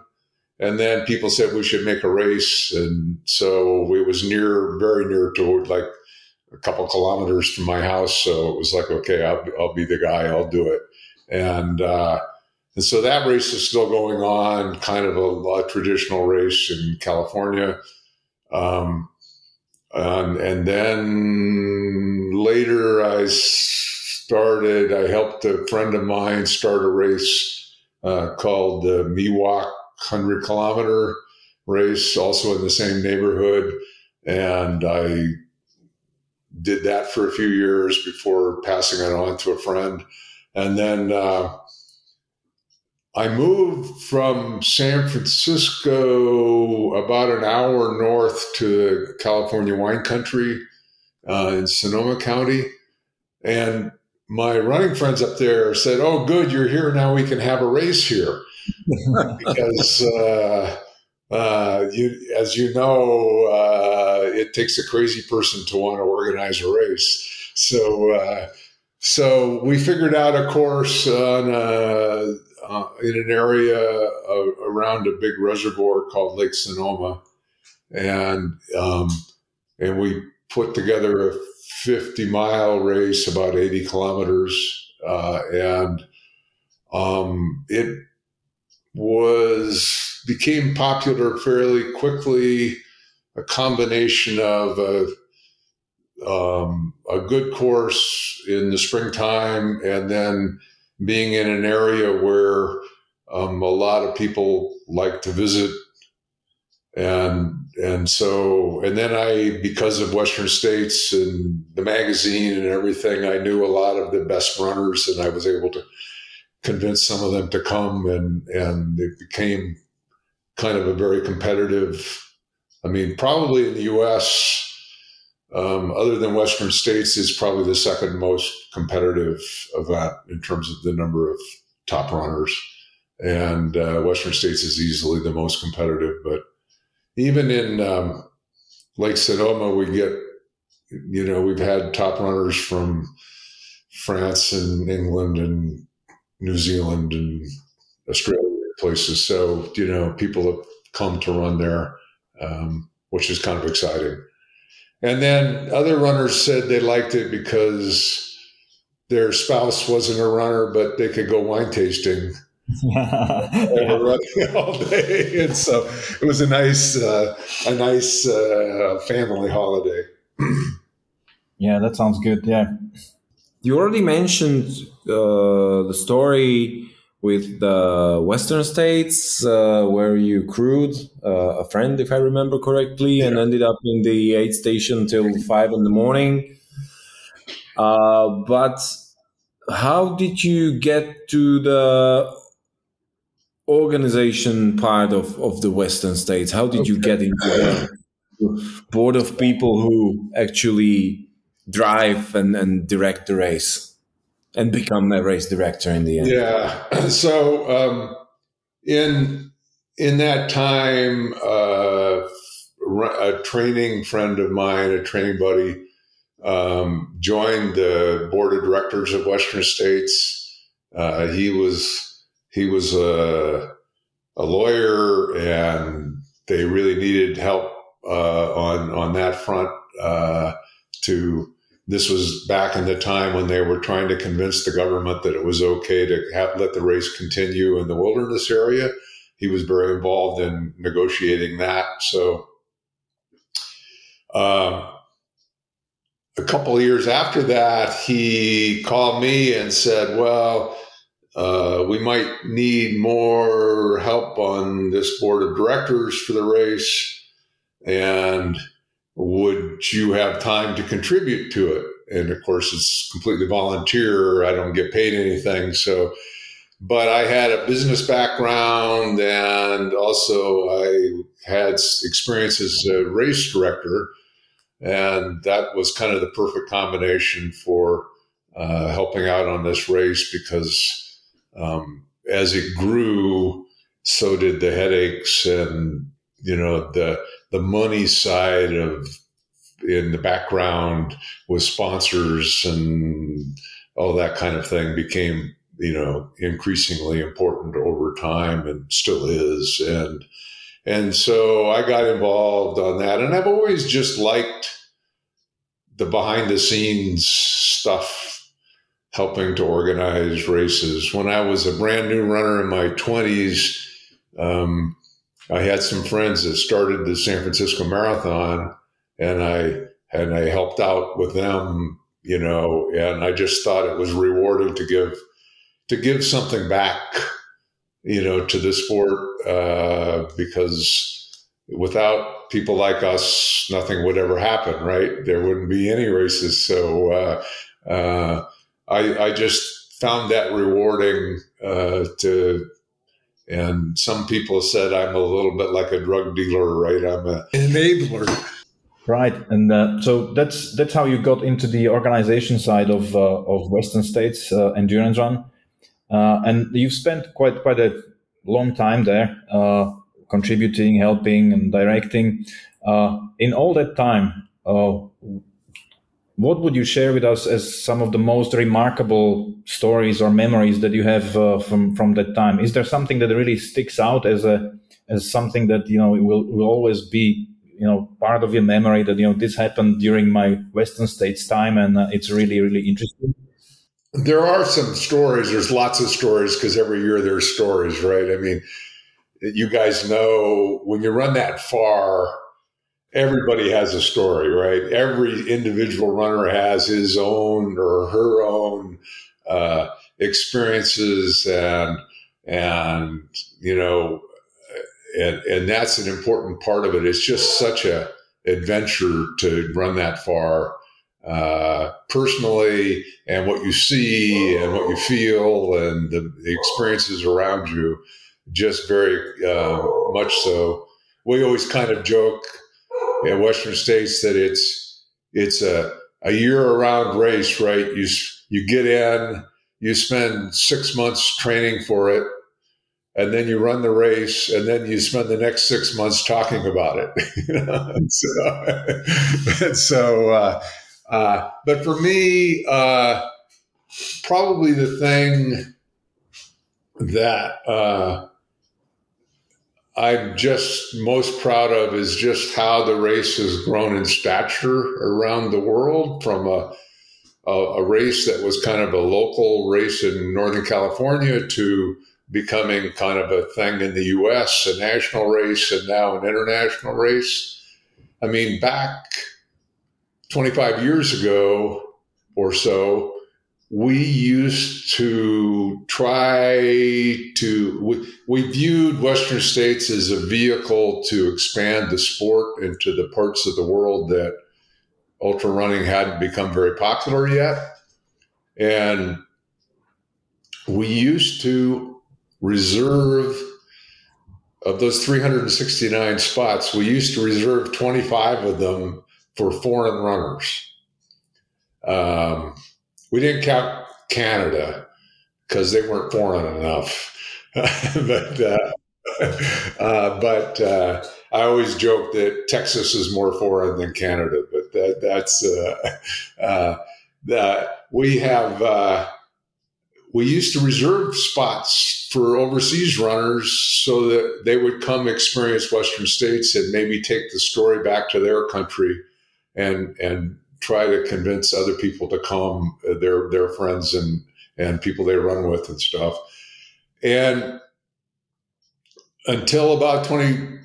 And then people said we should make a race. And so it was near, very near to like a couple kilometers from my house. So it was like, okay, I'll, I'll be the guy, I'll do it. And, uh, and so that race is still going on, kind of a, a traditional race in California. Um, and, and then later I started, I helped a friend of mine start a race uh, called the Miwok 100 kilometer race, also in the same neighborhood. And I did that for a few years before passing it on to a friend. And then uh, I moved from San Francisco about an hour north to the California wine country uh, in Sonoma County. And my running friends up there said, Oh, good, you're here now. We can have a race here. because uh, uh, you, as you know, uh, it takes a crazy person to want to organize a race. So, uh, so we figured out a course on uh, uh, in an area around a big reservoir called Lake Sonoma, and um, and we put together a 50 mile race, about 80 kilometers, uh, and um, it was became popular fairly quickly. A combination of a um, a good course in the springtime, and then being in an area where um, a lot of people like to visit, and and so and then I, because of Western States and the magazine and everything, I knew a lot of the best runners, and I was able to convince some of them to come, and and it became kind of a very competitive. I mean, probably in the U.S. Um, other than Western States, is probably the second most competitive event in terms of the number of top runners, and uh, Western States is easily the most competitive. But even in um, Lake Sonoma, we get, you know, we've had top runners from France and England and New Zealand and Australia places. So you know, people have come to run there, um, which is kind of exciting. And then other runners said they liked it because their spouse wasn't a runner, but they could go wine tasting all day, and so it was a nice, uh, a nice uh, family holiday. yeah, that sounds good. Yeah, you already mentioned uh, the story with the Western states uh, where you crewed uh, a friend, if I remember correctly, yeah. and ended up in the aid station till five in the morning. Uh, but how did you get to the organization part of, of the Western states? How did okay. you get into the board of people who actually drive and, and direct the race and become a race director in the end? Yeah. So um, in in that time, uh, a training friend of mine, a training buddy, um, joined the board of directors of Western States. Uh, he was he was a, a lawyer, and they really needed help uh, on on that front. Uh, to this was back in the time when they were trying to convince the government that it was okay to have, let the race continue in the wilderness area. He was very involved in negotiating that. So. Uh, a couple of years after that, he called me and said, Well, uh, we might need more help on this board of directors for the race. And would you have time to contribute to it? And of course, it's completely volunteer. I don't get paid anything. So, but I had a business background and also I had experience as a race director. And that was kind of the perfect combination for uh, helping out on this race because um, as it grew, so did the headaches and you know the the money side of in the background with sponsors and all that kind of thing became you know increasingly important over time and still is and and so I got involved on that. And I've always just liked the behind the scenes stuff, helping to organize races. When I was a brand new runner in my 20s, um, I had some friends that started the San Francisco Marathon, and I and I helped out with them, you know, and I just thought it was rewarding to give to give something back you know, to the sport uh, because without people like us, nothing would ever happen, right? There wouldn't be any races. So uh, uh, I, I, just found that rewarding uh, to. And some people said I'm a little bit like a drug dealer, right? I'm an enabler. Right, and uh, so that's that's how you got into the organization side of uh, of Western States uh, Endurance Run. Uh, and you've spent quite quite a long time there, uh, contributing, helping, and directing. Uh, in all that time, what would you share with us as some of the most remarkable stories or memories that you have uh, from from that time? Is there something that really sticks out as a as something that you know will will always be you know part of your memory that you know this happened during my Western States time and uh, it's really really interesting? There are some stories. There's lots of stories because every year there's stories, right? I mean, you guys know when you run that far, everybody has a story, right? Every individual runner has his own or her own uh, experiences, and and you know, and and that's an important part of it. It's just such a adventure to run that far uh, personally and what you see and what you feel and the, experiences around you just very uh, much so we always kind of joke in western states that it's it's a, a year around race right? You you get in you spend six months training for it and then you run the race and then you spend the next six months talking about it and so, and so uh, uh, but for me, uh, probably the thing that uh, I'm just most proud of is just how the race has grown in stature around the world from a, a, a race that was kind of a local race in Northern California to becoming kind of a thing in the US, a national race, and now an international race. I mean, back 25 years ago or so, we used to try to, we, we, viewed Western states as a vehicle to expand the sport into the parts of the world that ultra running hadn't become very popular yet. And we used to reserve of those 369 spots, we used to reserve 25 of them for foreign runners. Um, we didn't count Canada because they weren't foreign enough. but uh, uh, but uh, I always joke that Texas is more foreign than Canada. But that, that's uh, uh, that we have. Uh, we used to reserve spots for overseas runners so that they would come experience Western states and maybe take the story back to their country and and try to convince other people to come, uh, their their friends and and people they run with and stuff. And until about 20,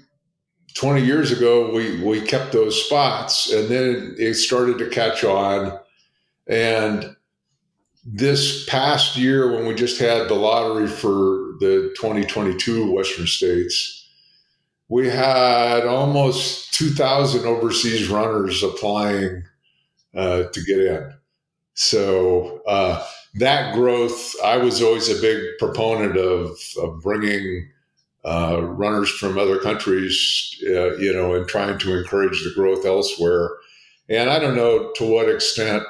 20 years ago, we we kept those spots, and then it started to catch on. And this past year, when we just had the lottery for the 2022 Western States, we had almost 2,000 overseas runners applying uh, to get in. So uh, that growth, I was always a big proponent of, of bringing uh, runners from other countries, uh, you know, and trying to encourage the growth elsewhere. And I don't know to what extent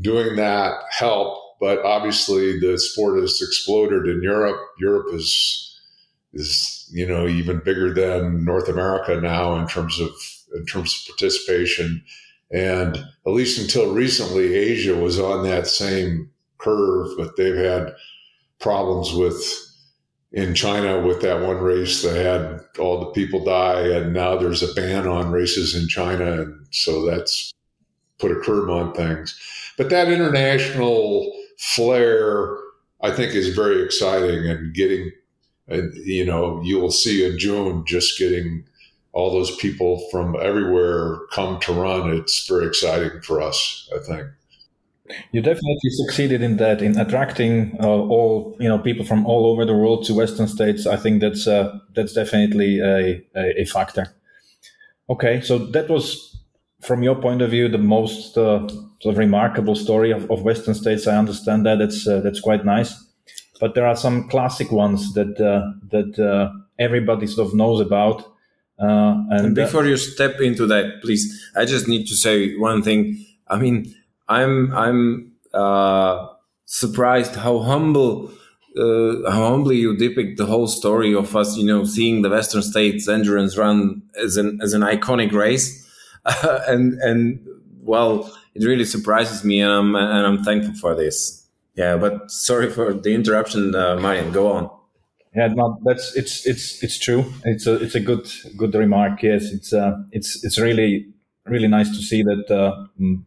doing that helped, but obviously the sport has exploded in Europe. Europe is is you know even bigger than North America now in terms of in terms of participation and at least until recently, Asia was on that same curve, but they've had problems with in China with that one race. They had all the people die, and now there's a ban on races in China. And so that's put a curb on things. But that international flair, I think, is very exciting and getting, you know, you will see in June just getting all those people from everywhere come to run, it's very exciting for us, I think. You definitely succeeded in that, in attracting uh, all you know people from all over the world to Western states. I think that's uh, that's definitely a, a, a, factor. Okay, so that was, from your point of view, the most uh, sort of remarkable story of, of Western states. I understand that that's uh, that's quite nice, but there are some classic ones that uh, that uh, everybody sort of knows about uh, and, and before you step into that, please, I just need to say one thing. I mean, I'm I'm uh, surprised how humble uh, how humbly you depict the whole story of us, you know, seeing the Western States endurance run as an as an iconic race, and and well, it really surprises me, and I'm and I'm thankful for this. Yeah, but sorry for the interruption, uh, Marian. Go on. Yeah, no, that's it's it's it's true. It's a it's a good good remark. Yes, it's uh, it's it's really really nice to see that uh, mm,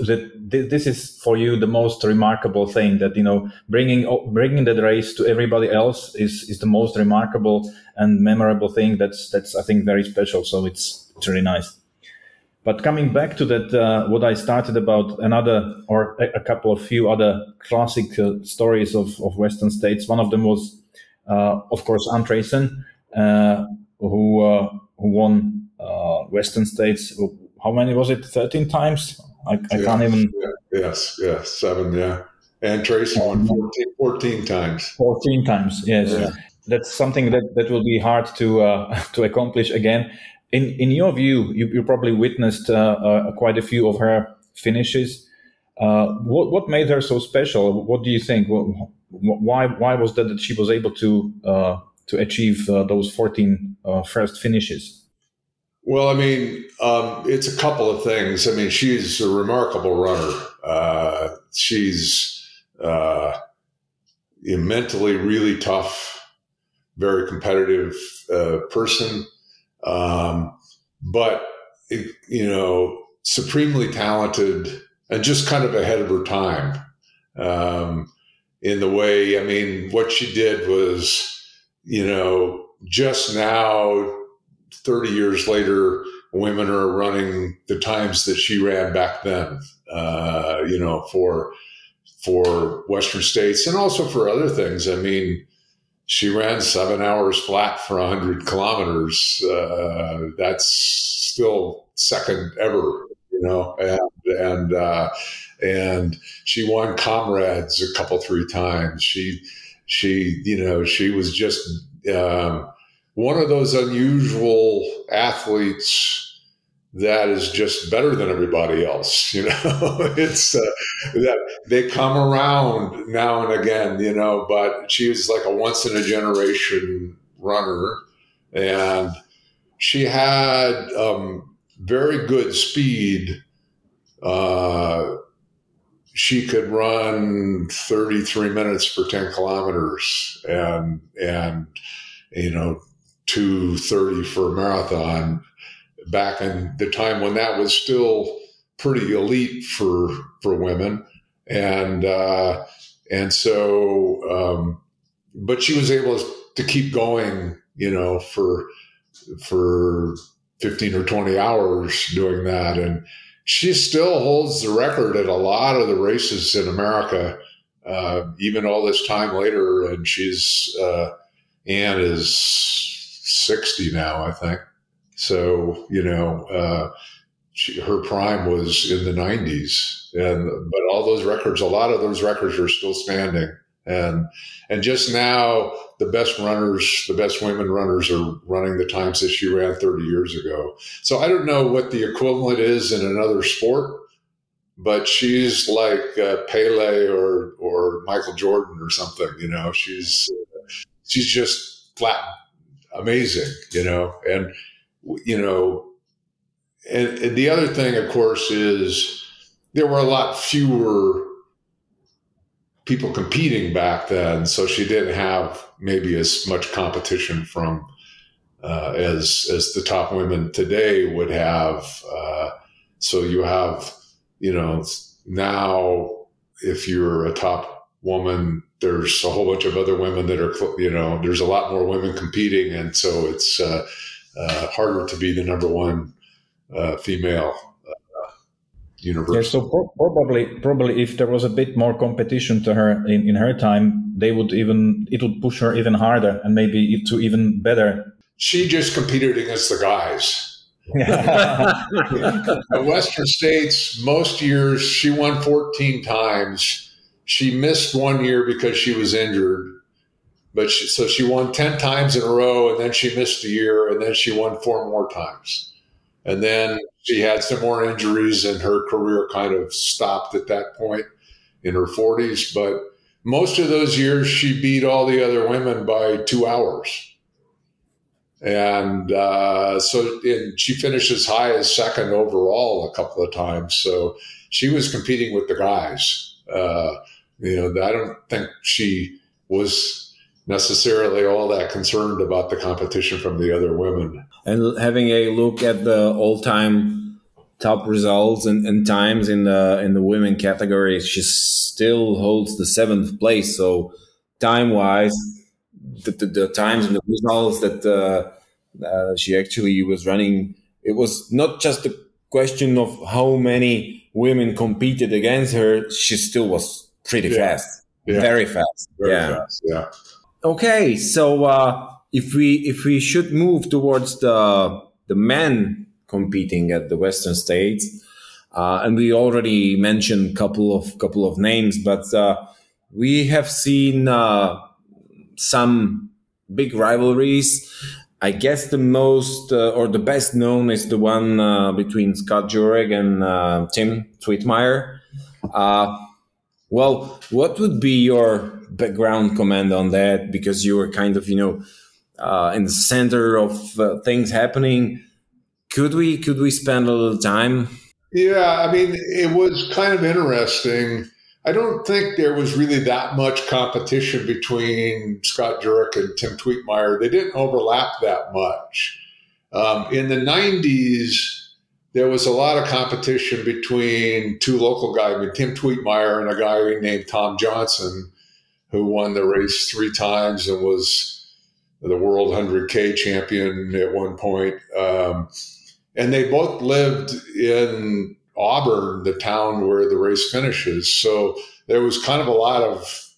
that this is for you the most remarkable thing. That you know, bringing bringing that race to everybody else is is the most remarkable and memorable thing. That's that's I think very special. So it's it's really nice. But coming back to that, uh, what I started about another or a, couple of few other classic uh, stories of, of Western states. One of them was of course, Ann Trason, uh, who uh, who won Western States. How many was it? Thirteen times. I, I yeah, can't even. Yes, yes, seven. Yeah, and Tracy won 14, 14 times. Fourteen times. Yes. Yeah. That's something that, that will be hard to uh, to accomplish again. In in your view, you, you probably witnessed uh, uh, quite a few of her finishes. What what made her so special? What do you think? why why was that that she was able to uh, to achieve uh, those 14 uh, first finishes? Well, I mean, um, it's a couple of things. I mean, she's a remarkable runner. Uh, she's uh, mentally really tough. very competitive uh, person, um, but you know, supremely talented and just kind of ahead of her time. Um, in the way, I mean, what she did was, you know, just now, 30 years later, women are running the times that she ran back then, uh, you know, for, for Western states and also for other things. I mean, she ran seven hours flat for 100 kilometers. Uh, that's still second ever, know, and, and, uh, and she won comrades a couple three times. She she you know she was just um, one of those unusual athletes that is just better than everybody else you know? It's uh, that they come around now and again you know but she was like a once in a generation runner. And she had um, very good speed uh, she could run 33 minutes for 10 kilometers and and you know 230 for a marathon back in the time when that was still pretty elite for for women. And uh, and so um, but she was able to keep going you know for for 15 or 20 hours doing that and she still holds the record at a lot of the races in America, uh, even all this time later. And she's, uh, Ann is 60 now, I think. So, you know, uh, she, her prime was in the 90s. And, but all those records, a lot of those records are still standing. And, and just now, the best runners, the best women runners are running the times that she ran 30 years ago. So I don't know what the equivalent is in another sport, but she's like uh, Pele or, or Michael Jordan or something, you know, she's, she's just flat amazing, you know, and, you know, and, and the other thing, of course, is there were a lot fewer people competing back then, so she didn't have maybe as much competition from uh, as as the top women today would have. Uh, so you have, you know, now if you're a top woman, there's a whole bunch of other women that are, you know, there's a lot more women competing, and so it's uh, uh harder to be the number one uh, female universe. Yeah, so pro- probably probably if there was a bit more competition to her in, in her time, they would even it would push her even harder and maybe to even better. She just competed against the guys. the Western States, most years she won 14 times. She missed one year because she was injured. But she, so she won 10 times in a row and then she missed a year and then she won four more times. And then she had some more injuries and her career kind of stopped at that point in her 40s. But most of those years, she beat all the other women by two hours. And uh, so and she finished as high as second overall a couple of times. So she was competing with the guys. Uh, you know, I don't think she was necessarily all that concerned about the competition from the other women and having a look at the all-time top results and, and, times in the in the women category, she still holds the seventh place. So time-wise, the, the, the times and the results that uh, uh, she actually was running, it was not just a question of how many women competed against her. She still was pretty yeah. fast, yeah. very fast. Very yeah. Fast. yeah. Okay, so. Uh, if we if we should move towards the the men competing at the Western states, uh, and we already mentioned couple of couple of names, but uh, we have seen uh, some big rivalries. I guess the most uh, or the best known is the one uh, between Scott Jurek and uh, Tim Twietmeyer. well, what would be your background comment on that? Because you were kind of, you know, uh, in the center of uh, things happening. Could we could we spend a little time? Yeah, I mean, it was kind of interesting. I don't think there was really that much competition between Scott Jurek and Tim Twietmeyer. They didn't overlap that much. Um, in the 90s, there was a lot of competition between two local guys, I mean, Tim Twietmeyer and a guy named Tom Johnson, who won the race three times and was the world 100K champion at one point. Um, and they both lived in Auburn, the town where the race finishes. So there was kind of a lot of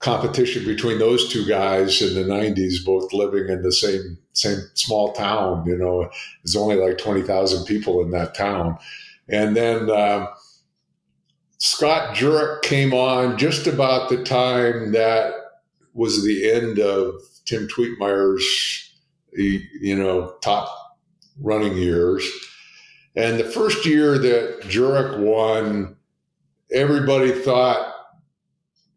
competition between those two guys in the 90s, both living in the same same small town. You know, there's only like 20,000 people in that town. And then um, Scott Jurek came on just about the time that was the end of Tim Twietmeyer's, you know, top running years. And the first year that Jurek won, everybody thought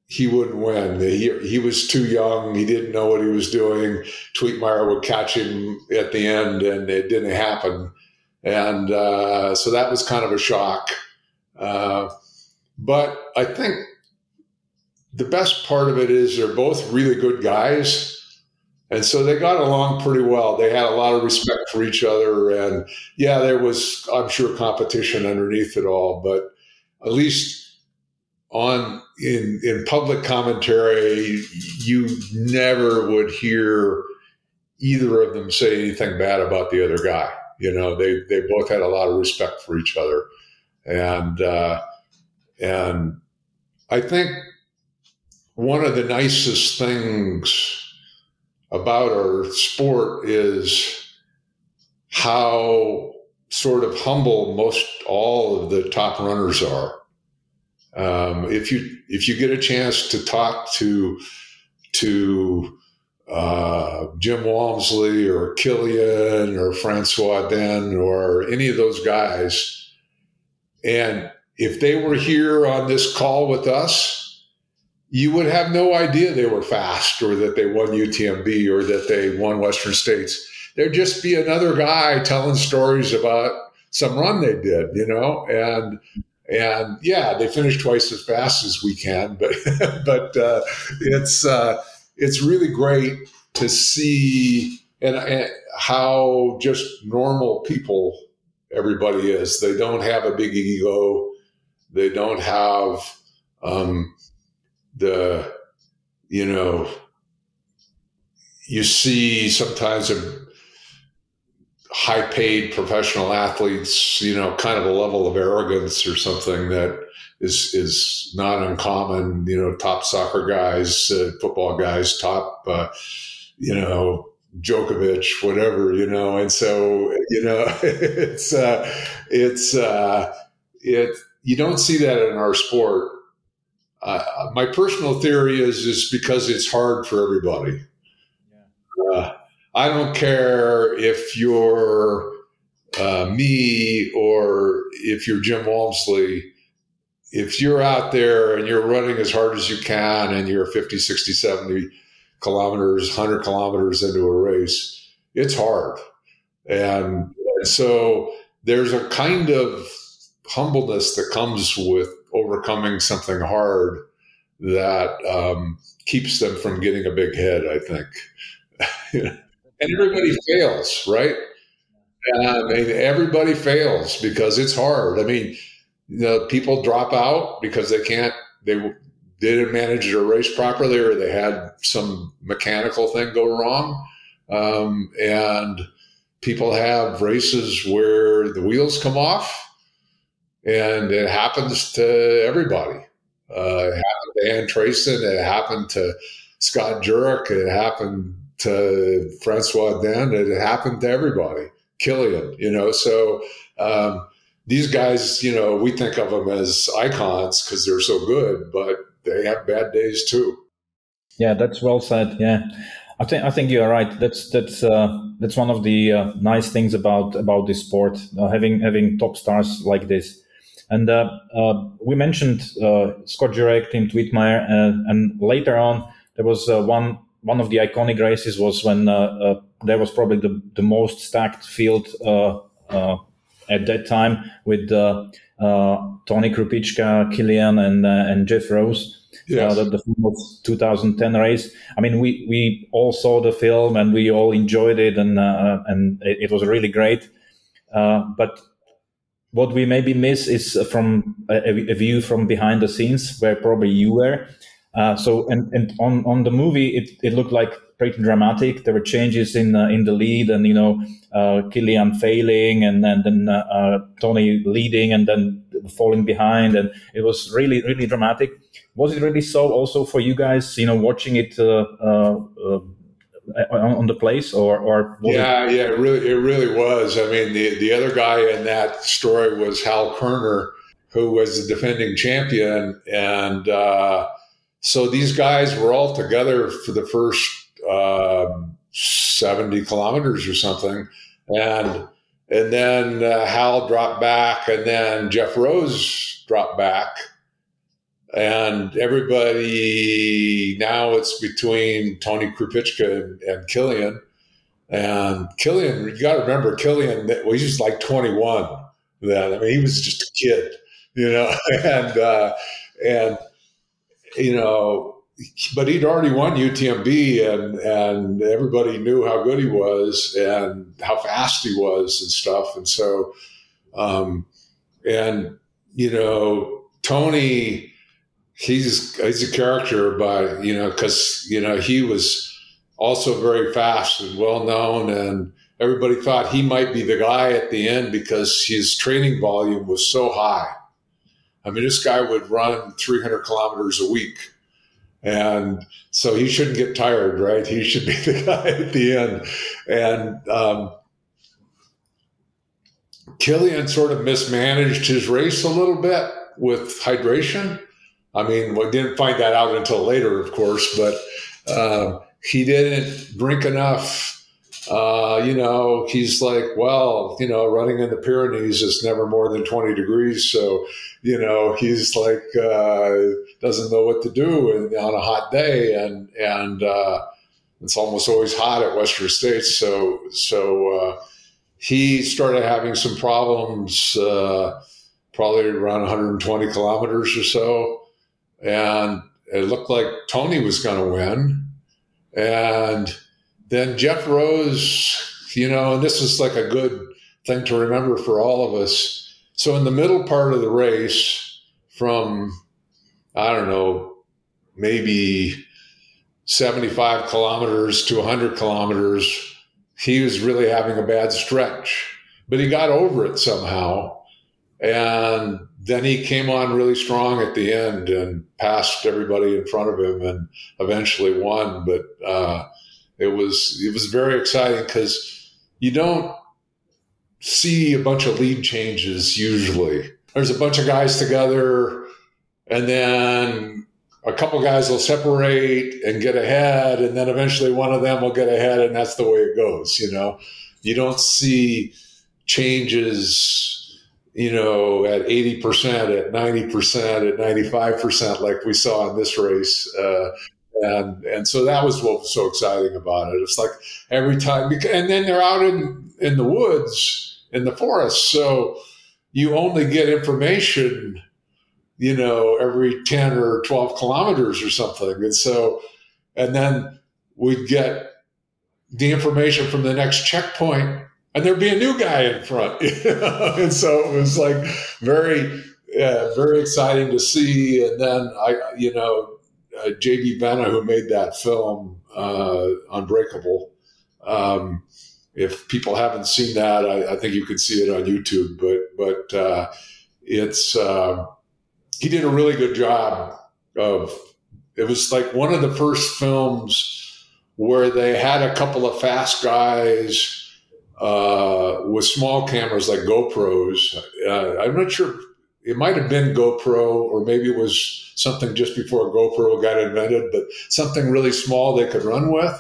he wouldn't win. He, he was too young. He didn't know what he was doing. Twietmeyer would catch him at the end, and it didn't happen. And uh, so that was kind of a shock. Uh, but I think the best part of it is they're both really good guys. And so they got along pretty well. They had a lot of respect for each other. And yeah, there was, I'm sure, competition underneath it all, but at least on in in public commentary, you never would hear either of them say anything bad about the other guy. You know, they they both had a lot of respect for each other, and uh, and I think one of the nicest things about our sport is how sort of humble most all of the top runners are. Um, if you if you get a chance to talk to to uh, Jim Walmsley or Kilian or Francois D'Haene or any of those guys, and if they were here on this call with us, you would have no idea they were fast or that they won UTMB or that they won Western States. There'd just be another guy telling stories about some run they did, you know, and and yeah, they finished twice as fast as we can, but but uh, it's uh, it's really great to see and, and how just normal people everybody is. They don't have a big ego. They don't have um, the you know you see sometimes a high paid professional athletes, you know, kind of a level of arrogance or something that is is not uncommon. You know, top soccer guys, uh, football guys, top, uh, you know, Djokovic, whatever, you know, and so you know, it's uh, it's uh, it. You don't see that in our sport. Uh, my personal theory is is because it's hard for everybody. Yeah. Uh, I don't care if you're uh, me or if you're Jim Walmsley. If you're out there and you're running as hard as you can and you're 50, 60, 70 kilometers, 100 kilometers into a race, it's hard. And, and so there's a kind of humbleness that comes with overcoming something hard that um, keeps them from getting a big head, I think. and everybody fails, right? I mean, everybody fails because it's hard. I mean, you know, people drop out because they can't, they didn't manage their race properly or they had some mechanical thing go wrong. Um, and people have races where the wheels come off and it happens to everybody. Uh, it happened to Ann Trason. It happened to Scott Jurek. It happened to Francois D'Haene. It happened to everybody. Kilian, you know. So um, these guys, you know, we think of them as icons because they're so good, but they have bad days too. Yeah, that's well said. Yeah, I think I think you're right. That's that's uh, that's one of the uh, nice things about about this sport, uh, having having top stars like this. And uh, uh, we mentioned uh, Scott Jurek, Tim Twietmeyer, and later on there was one one of the iconic races was when uh, uh, there was probably the, the most stacked field uh, at that time with uh, uh, Tony Krupicka, Kilian, and uh, and Geoff Roes. Yes. Uh, the, the film 2010 race. I mean, we we all saw the film and we all enjoyed it, and uh, and it, it, was really great. Uh, but what we maybe miss is from a, a, view from behind the scenes, where probably you were. Uh, so, and, and on on the movie, it, it looked like pretty dramatic. There were changes in uh, in the lead, and you know, uh, Kilian failing, and, and then Tony leading, and then falling behind, and it was really really dramatic was it really so also for you guys you know watching it uh, uh, uh on the place or or yeah it- yeah it really it really was. I mean the the other guy in that story was Hal Koerner who was the defending champion. And uh, so these guys were all together for the first um, 70 kilometers or something. And and then uh, hal dropped back and then Geoff Roes dropped back and everybody now it's between Tony Krupicka and, and Kilian. And Kilian, you got to remember, Kilian, well, he was like 21 then. I mean, he was just a kid, you know, and, uh, and, you know, but he'd already won UTMB and, and everybody knew how good he was and how fast he was and stuff. And so, um, and, you know, Tony, he's he's a character by you know because you know he was also very fast and well known and everybody thought he might be the guy at the end because his training volume was so high. I mean this guy would run 300 kilometers a week and so he shouldn't get tired right? He should be the guy at the end. And um, Kilian sort of mismanaged his race a little bit with hydration I mean, we didn't find that out until later, of course, but uh, he didn't drink enough. Uh, you know, he's like, well, you know, running in the Pyrenees is never more than 20 degrees. So, you know, he's like, uh, doesn't know what to do on a hot day. And, and, uh, it's almost always hot at Western States. So, so, uh, he started having some problems, uh, probably around 120 kilometers or so and it looked like Tony was going to win. And then Geoff Roes, you know, and this is like a good thing to remember for all of us. So in the middle part of the race, from I don't know, maybe 75 kilometers to 100 kilometers, he was really having a bad stretch, but he got over it somehow. And then he came on really strong at the end and passed everybody in front of him and eventually won. But uh, it was it was very exciting because you don't see a bunch of lead changes usually. There's a bunch of guys together, and then a couple guys will separate and get ahead, and then eventually one of them will get ahead, and that's the way it goes. You know, you don't see changes you know, at 80%, at 90%, at 95%, like we saw in this race. Uh, and, and so that was what was so exciting about it. It's like every time, and then they're out in, in the woods, in the forest. So you only get information, you know, every 10 or 12 kilometers or something. And so, and then we'd get the information from the next checkpoint and there'd be a new guy in front. And so it was like very, very exciting to see. And then I, you know, uh, J.B. Benna, who made that film, uh, Unbreakable. Um, if people haven't seen that, I, I, think you could see it on YouTube. But but uh, it's uh, he did a really good job of. It was like one of the first films where they had a couple of fast guys uh, with small cameras like GoPros. Uh, I'm not sure. It might have been GoPro, or maybe it was something just before GoPro got invented, but something really small they could run with.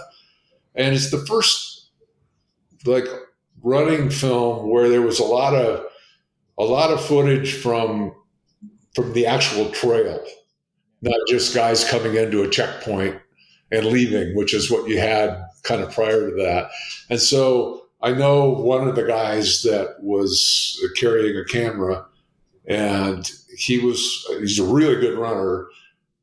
And it's the first like running film where there was a lot of a lot of footage from from the actual trail, not just guys coming into a checkpoint and leaving, which is what you had kind of prior to that. And so I know one of the guys that was carrying a camera, and he was he's a really good runner,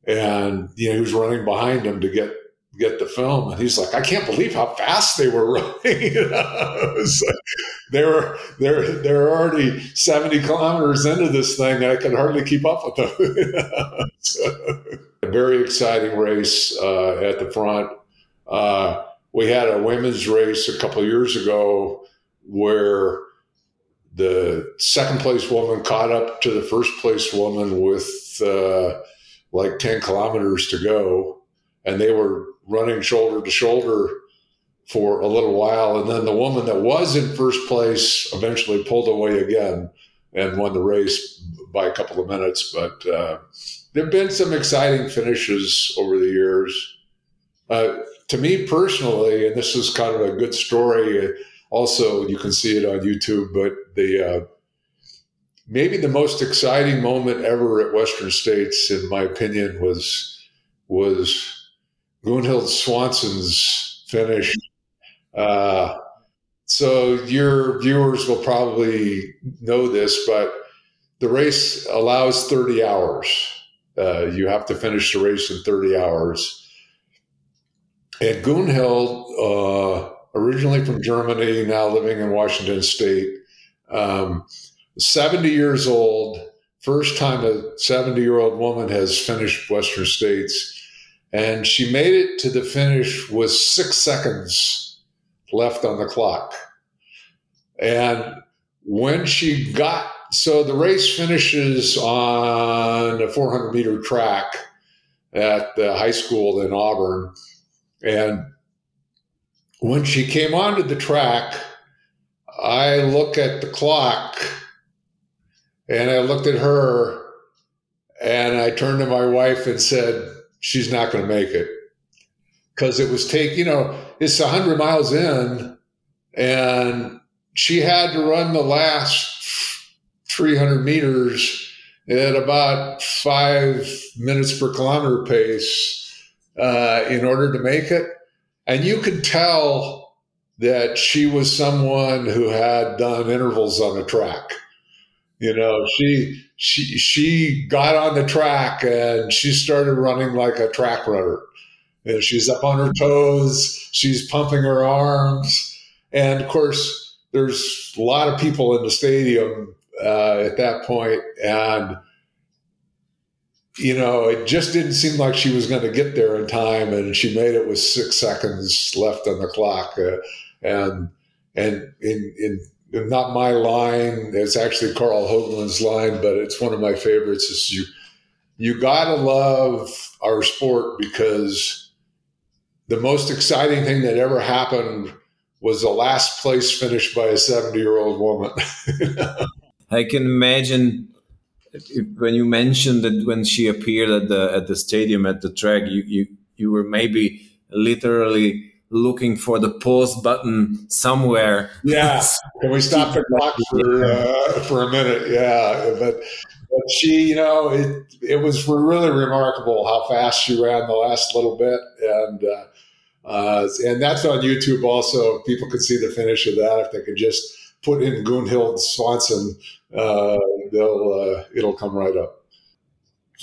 and you know he was running behind him to get get the film, and he's like, I can't believe how fast they were running. they were they're they're already seventy kilometers into this thing, I could hardly keep up with them. so, a very exciting race uh, at the front. Uh, we had a women's race a couple years ago where the second place woman caught up to the first place woman with uh, like 10 kilometers to go. And they were running shoulder to shoulder for a little while. And then the woman that was in first place eventually pulled away again and won the race by a couple of minutes. But uh, there have been some exciting finishes over the years. Uh, to me personally, and this is kind of a good story. Also, you can see it on YouTube, but the uh, maybe the most exciting moment ever at Western States, in my opinion, was was Gunhild Swanson's finish. Uh, so your viewers will probably know this, but the race allows 30 hours. Uh, you have to finish the race in 30 hours. And Gunhild, uh, originally from Germany, now living in Washington State, um, 70 years old, first time a 70 year old woman has finished Western States. And she made it to the finish with six seconds left on the clock. And when she got, so the race finishes on a 400 meter track at the high school in Auburn. And when she came onto the track, I look at the clock and I looked at her and I turned to my wife and said, She's not going to make it. Because it was take, you know, it's 100 miles in and she had to run the last 300 meters at about five minutes per kilometer pace uh, in order to make it. And you could tell that she was someone who had done intervals on the track. You know, she she she got on the track and she started running like a track runner. And she's up on her toes, she's pumping her arms, and of course, there's a lot of people in the stadium uh, at that point, and you know, it just didn't seem like she was going to get there in time, and she made it with six seconds left on the clock. Uh, and and in, in not my line, it's actually Karl Hoagland's line, but it's one of my favorites. Is you you gotta love our sport because the most exciting thing that ever happened was the last place finished by a 70 year old woman. I can imagine when you mentioned that when she appeared at the at the stadium at the track, you you you were maybe literally looking for the pause button somewhere. Yeah, can we stop the clock for uh, for a minute? Yeah, but but she, you know, it it was really remarkable how fast she ran the last little bit, and uh, uh, and that's on YouTube also. People can see the finish of that if they could just put in Gunhild Swanson uh, they'll uh, it'll come right up.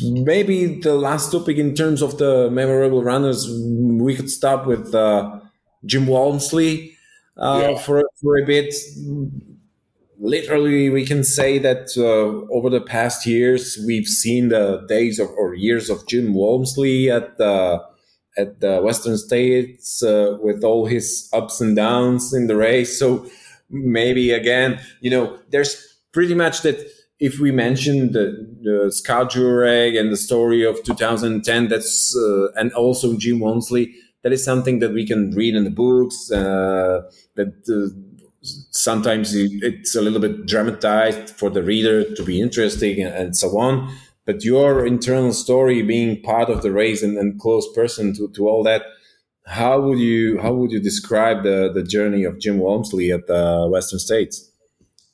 Maybe the last topic in terms of the memorable runners, we could start with uh, Jim Walmsley uh, yeah. for for a bit. Literally, we can say that uh, over the past years, we've seen the days of, or years of Jim Walmsley at the at the Western States uh, with all his ups and downs in the race. So maybe again, you know, there's pretty much that if we mention the, the Scott Jurek and the story of 2010, that's uh, and also Jim Walmsley, that is something that we can read in the books. Uh, that uh, sometimes it's a little bit dramatized for the reader to be interesting and, and, so on. But your internal story, being part of the race and, and close person to, to all that, how would you how would you describe the the journey of Jim Walmsley at the Western States?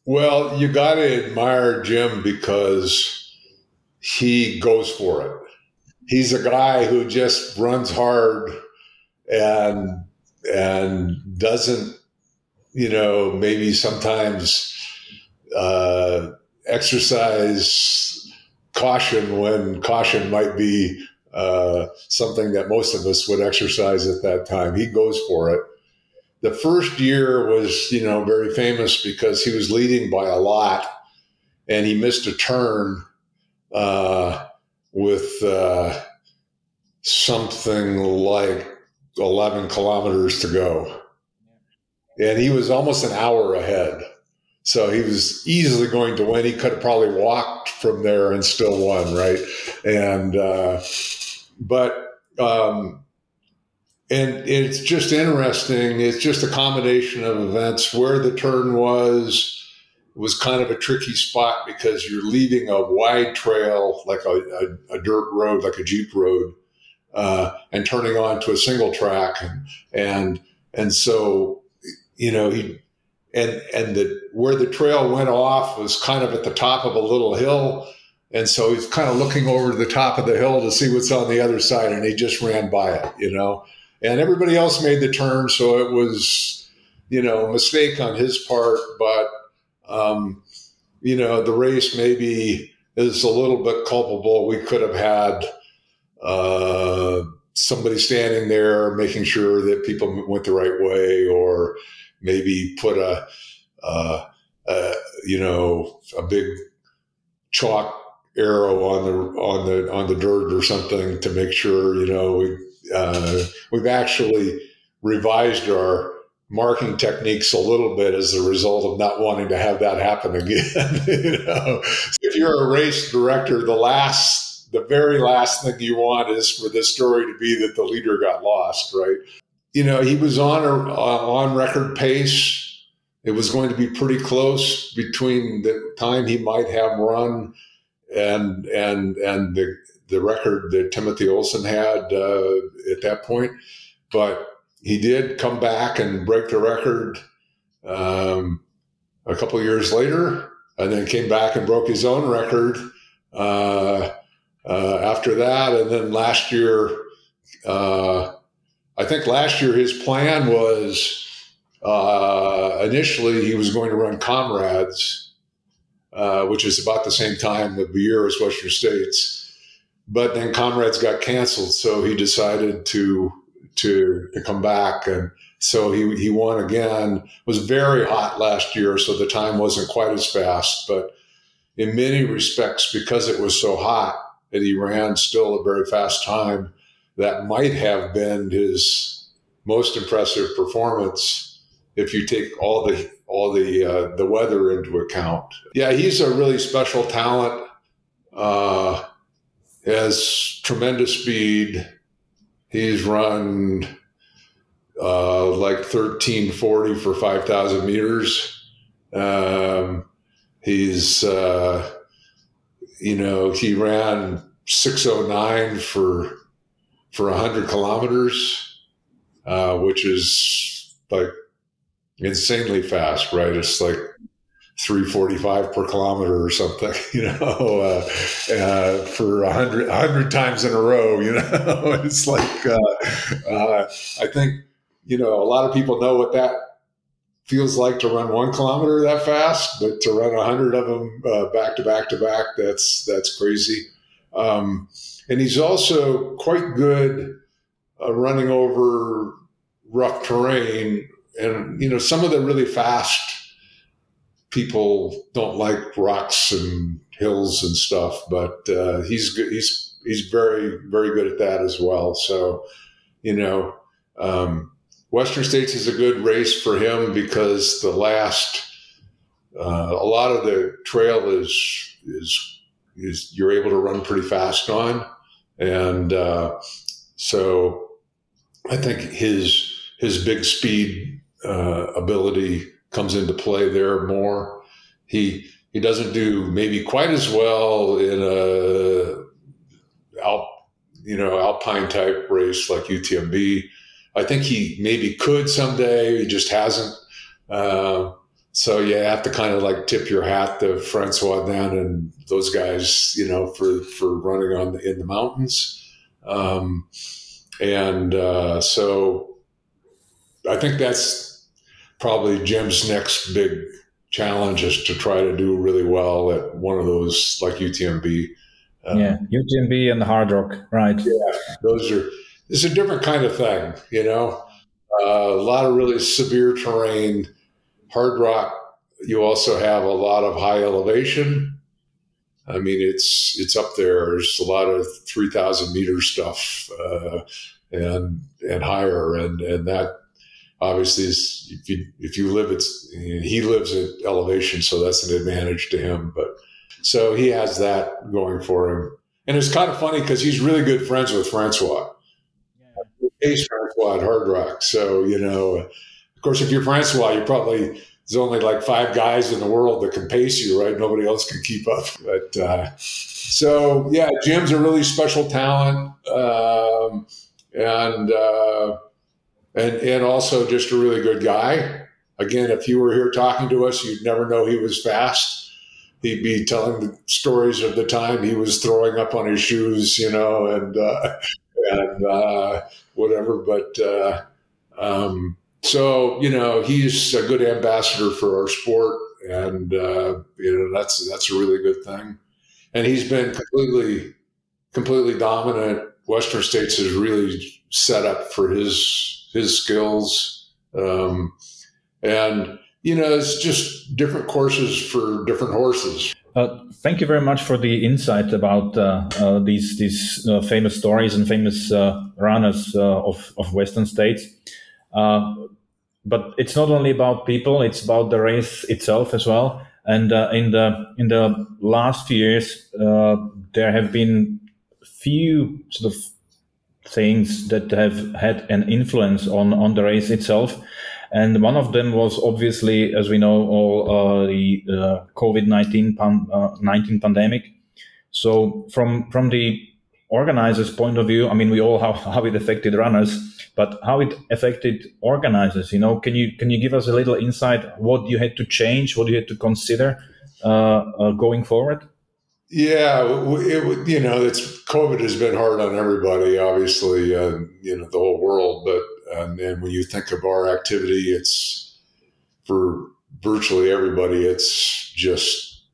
Well, you got to admire Jim because he goes for it. He's a guy who just runs hard and and doesn't you know, maybe sometimes uh, exercise caution when caution might be uh, something that most of us would exercise at that time. He goes for it. The first year was, you know, very famous because he was leading by a lot, and he missed a turn uh, with uh, something like 11 kilometers to go. And he was almost an hour ahead. So he was easily going to win. He could have probably walked from there and still won, right? And, uh, but, um, and it's just interesting. It's just a combination of events where the turn was, was kind of a tricky spot because you're leaving a wide trail, like a, a, a dirt road, like a Jeep road, uh, and turning onto a single track. And, and, and so, you know, he, and, and the, where the trail went off was kind of at the top of a little hill. And so he's kind of looking over the top of the hill to see what's on the other side. And he just ran by it, you know, and everybody else made the turn. So it was, you know, a mistake on his part, but, um, you know, the race maybe is a little bit culpable. We could have had, uh, somebody standing there making sure that people went the right way or maybe put a, uh, uh, you know, a big chalk arrow on the on the on the dirt or something to make sure you know we uh, we've actually revised our marking techniques a little bit as a result of not wanting to have that happen again. you know, if you're a race director, the last the very last thing you want is for this story to be that the leader got lost, right? You know, he was on a on record pace. It was going to be pretty close between the time he might have run and and and the the record that Timothy Olson had uh, at that point. But he did come back and break the record um, a couple years later, and then came back and broke his own record. Uh, uh, after that. And then last year, uh, I think last year his plan was uh, initially he was going to run Comrades, uh, which is about the same time of the year as Western States. But then Comrades got canceled, so he decided to to to come back, and so he he won again. It was very hot last year, so the time wasn't quite as fast. But in many respects, because it was so hot, and he ran still a very fast time. That might have been his most impressive performance if you take all the all the uh, the weather into account. Yeah, he's a really special talent. Uh, has tremendous speed. He's run uh, like thirteen forty for five thousand meters. Um, he's uh, you know, he ran 609 for for 100 kilometers, uh, which is like insanely fast, right? It's like 345 per kilometer or something, you know, uh, uh, for 100, 100 times in a row, you know, it's like, uh, uh, I think, you know, a lot of people know what that feels like to run one kilometer that fast, but to run a hundred of them uh, back to back to back, that's that's crazy. Um, and he's also quite good uh, running over rough terrain. And you know, some of the really fast people don't like rocks and hills and stuff, but uh, he's. He's he's very very good at that as well. So, you know. Um, Western States is a good race for him because the last, uh, a lot of the trail is is is you're able to run pretty fast on, and uh, so I think his his big speed uh, ability comes into play there more. He he doesn't do maybe quite as well in a alp, you know alpine type race like UTMB I think he maybe could someday. He just hasn't. Uh, so you have to kind of like tip your hat to Francois D'Haene and those guys, you know, for for running on the, in the mountains. Um, and uh, so I think that's probably Jim's next big challenge is to try to do really well at one of those like UTMB. Um, yeah, UTMB and the Hardrock, right? Yeah, those are. It's a different kind of thing, you know. Uh, a lot of really severe terrain. Hardrock. you also have a lot of high elevation. I mean, it's it's up there. There's a lot of three thousand meter stuff uh, and and higher, and and that obviously if you if you live it's he lives at elevation, so that's an advantage to him. But so he has that going for him, and it's kind of funny because he's really good friends with Francois. Yeah. Francois at Hardrock, so you know, of course, if you're Francois, you probably there's only like five guys in the world that can pace you, right? Nobody else can keep up. But uh, so yeah, Jim's a really special talent, um, and uh, and and also just a really good guy. Again, if you were here talking to us, you'd never know he was fast. He'd be telling the stories of the time he was throwing up on his shoes, you know, and uh, and uh, whatever. But uh, um, so you know, he's a good ambassador for our sport, and uh, you know that's that's a really good thing. And he's been completely completely dominant. Western States is really set up for his his skills, um, and you know it's just different courses for different horses. Uh, thank you very much for the insight about uh, uh, these these uh, famous stories and famous uh, runners uh, of of Western states. but it's not only about people; it's about the race itself as well. And in the in the last few years, there have been few sort of things that have had an influence on on the race itself. And one of them was obviously, as we know, all uh, the uh, COVID 19 pan- uh, pandemic. So from from the organizers' point of view, I mean, we all how, how it affected runners, but how it affected organizers. You know, can you can you give us a little insight? What you had to change? What you had to consider uh, uh, going forward? Yeah, it, you know, it's COVID has been hard on everybody, obviously, uh, you know, the whole world, but and, and when you think of our activity, it's for virtually everybody, it's just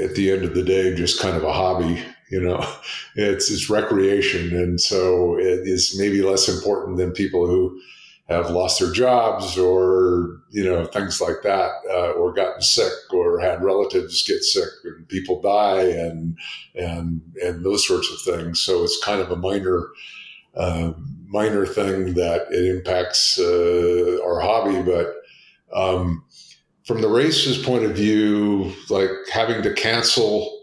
at the end of the day, just kind of a hobby. You know, it's it's recreation, and so it is maybe less important than people who have lost their jobs or you know things like that, uh, or gotten sick, or had relatives get sick, and people die, and and and those sorts of things. So it's kind of a minor. Um, minor thing that it impacts uh, our hobby, but um, from the race's point of view, like having to cancel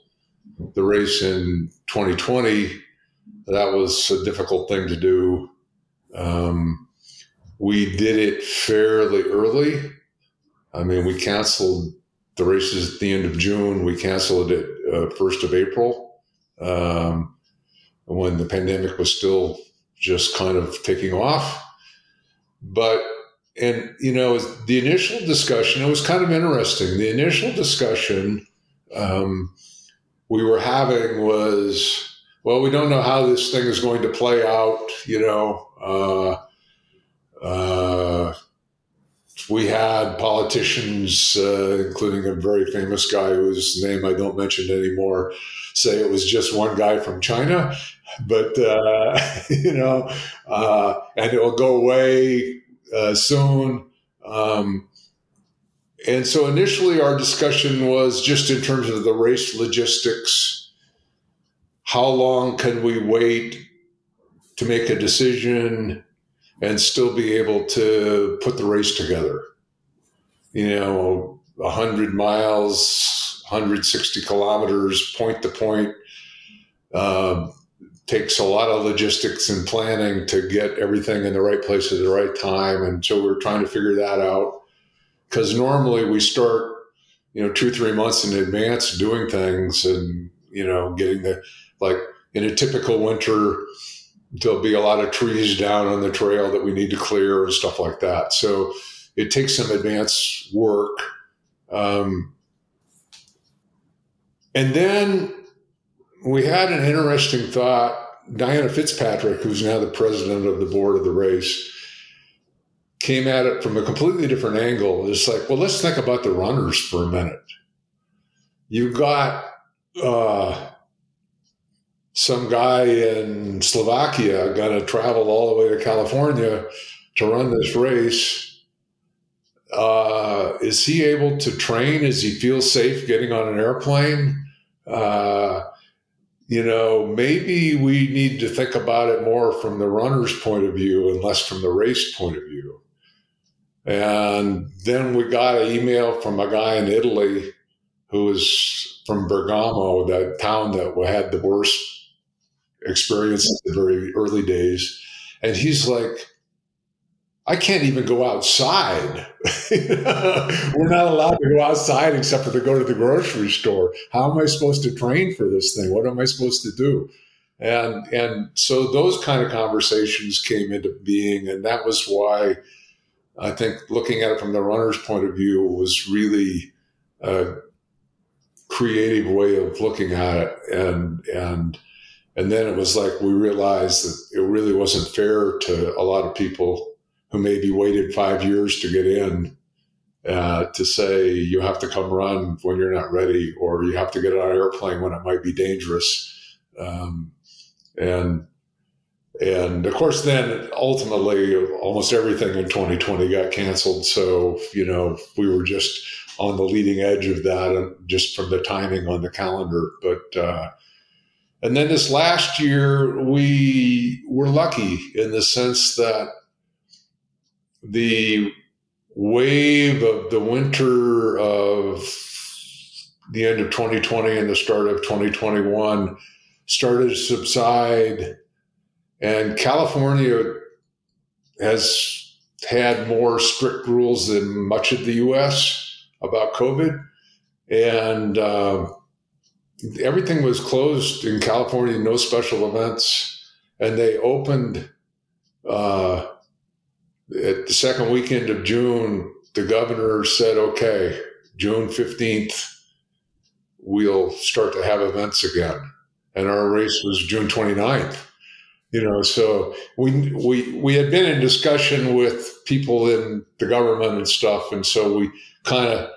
the race in 2020, that was a difficult thing to do. Um, we did it fairly early. I mean, we canceled the races at the end of June. We canceled it uh, first of April um, when the pandemic was still just kind of taking off. But, and, you know, the initial discussion, it was kind of interesting. The initial discussion um, we were having was, well, we don't know how this thing is going to play out, you know. Uh, we had politicians, uh, including a very famous guy whose name I don't mention anymore, say it was just one guy from China but uh, you know, uh, and it will go away uh, soon. Um, and so initially, our discussion was just in terms of the race logistics. How long can we wait to make a decision and still be able to put the race together? You know, 100 miles, 160 kilometers, point to point. Um, takes a lot of logistics and planning to get everything in the right place at the right time. And so we're trying to figure that out. Because normally we start, you know, two, three months in advance doing things and, you know, getting the, like in a typical winter, there'll be a lot of trees down on the trail that we need to clear and stuff like that. So it takes some advanced work. Um, and then we had an interesting thought. Diana Fitzpatrick, who's now the president of the board of the race, came at it from a completely different angle. It's like, well, let's think about the runners for a minute. You got uh, some guy in Slovakia going to travel all the way to California to run this race. Uh, is he able to train? Is he feel safe getting on an airplane? Uh, you know, maybe we need to think about it more from the runner's point of view and less from the race point of view. And then we got an email from a guy in Italy who was from Bergamo, that town that had the worst experience in the very early days. And he's like, I can't even go outside. We're not allowed to go outside except for to go to the grocery store. How am I supposed to train for this thing? What am I supposed to do? And and so those kind of conversations came into being, and that was why I think looking at it from the runner's point of view was really a creative way of looking at it, and and and then it was like we realized that it really wasn't fair to a lot of people who maybe waited five years to get in uh, to say you have to come run when you're not ready, or you have to get on an airplane when it might be dangerous. Um, and and of course, then ultimately, almost everything in 2020 got canceled. So you know, we were just on the leading edge of that, just from the timing on the calendar. But uh, and then this last year, we were lucky in the sense that the wave of the winter of the end of 2020 and the start of 2021 started to subside. And California has had more strict rules than much of the US about COVID. And uh, everything was closed in California, no special events. And they opened uh, at the second weekend of June, the governor said, okay, June 15th, we'll start to have events again. And our race was June 29th. You know, so we, we, we had been in discussion with people in the government and stuff. And so we kind of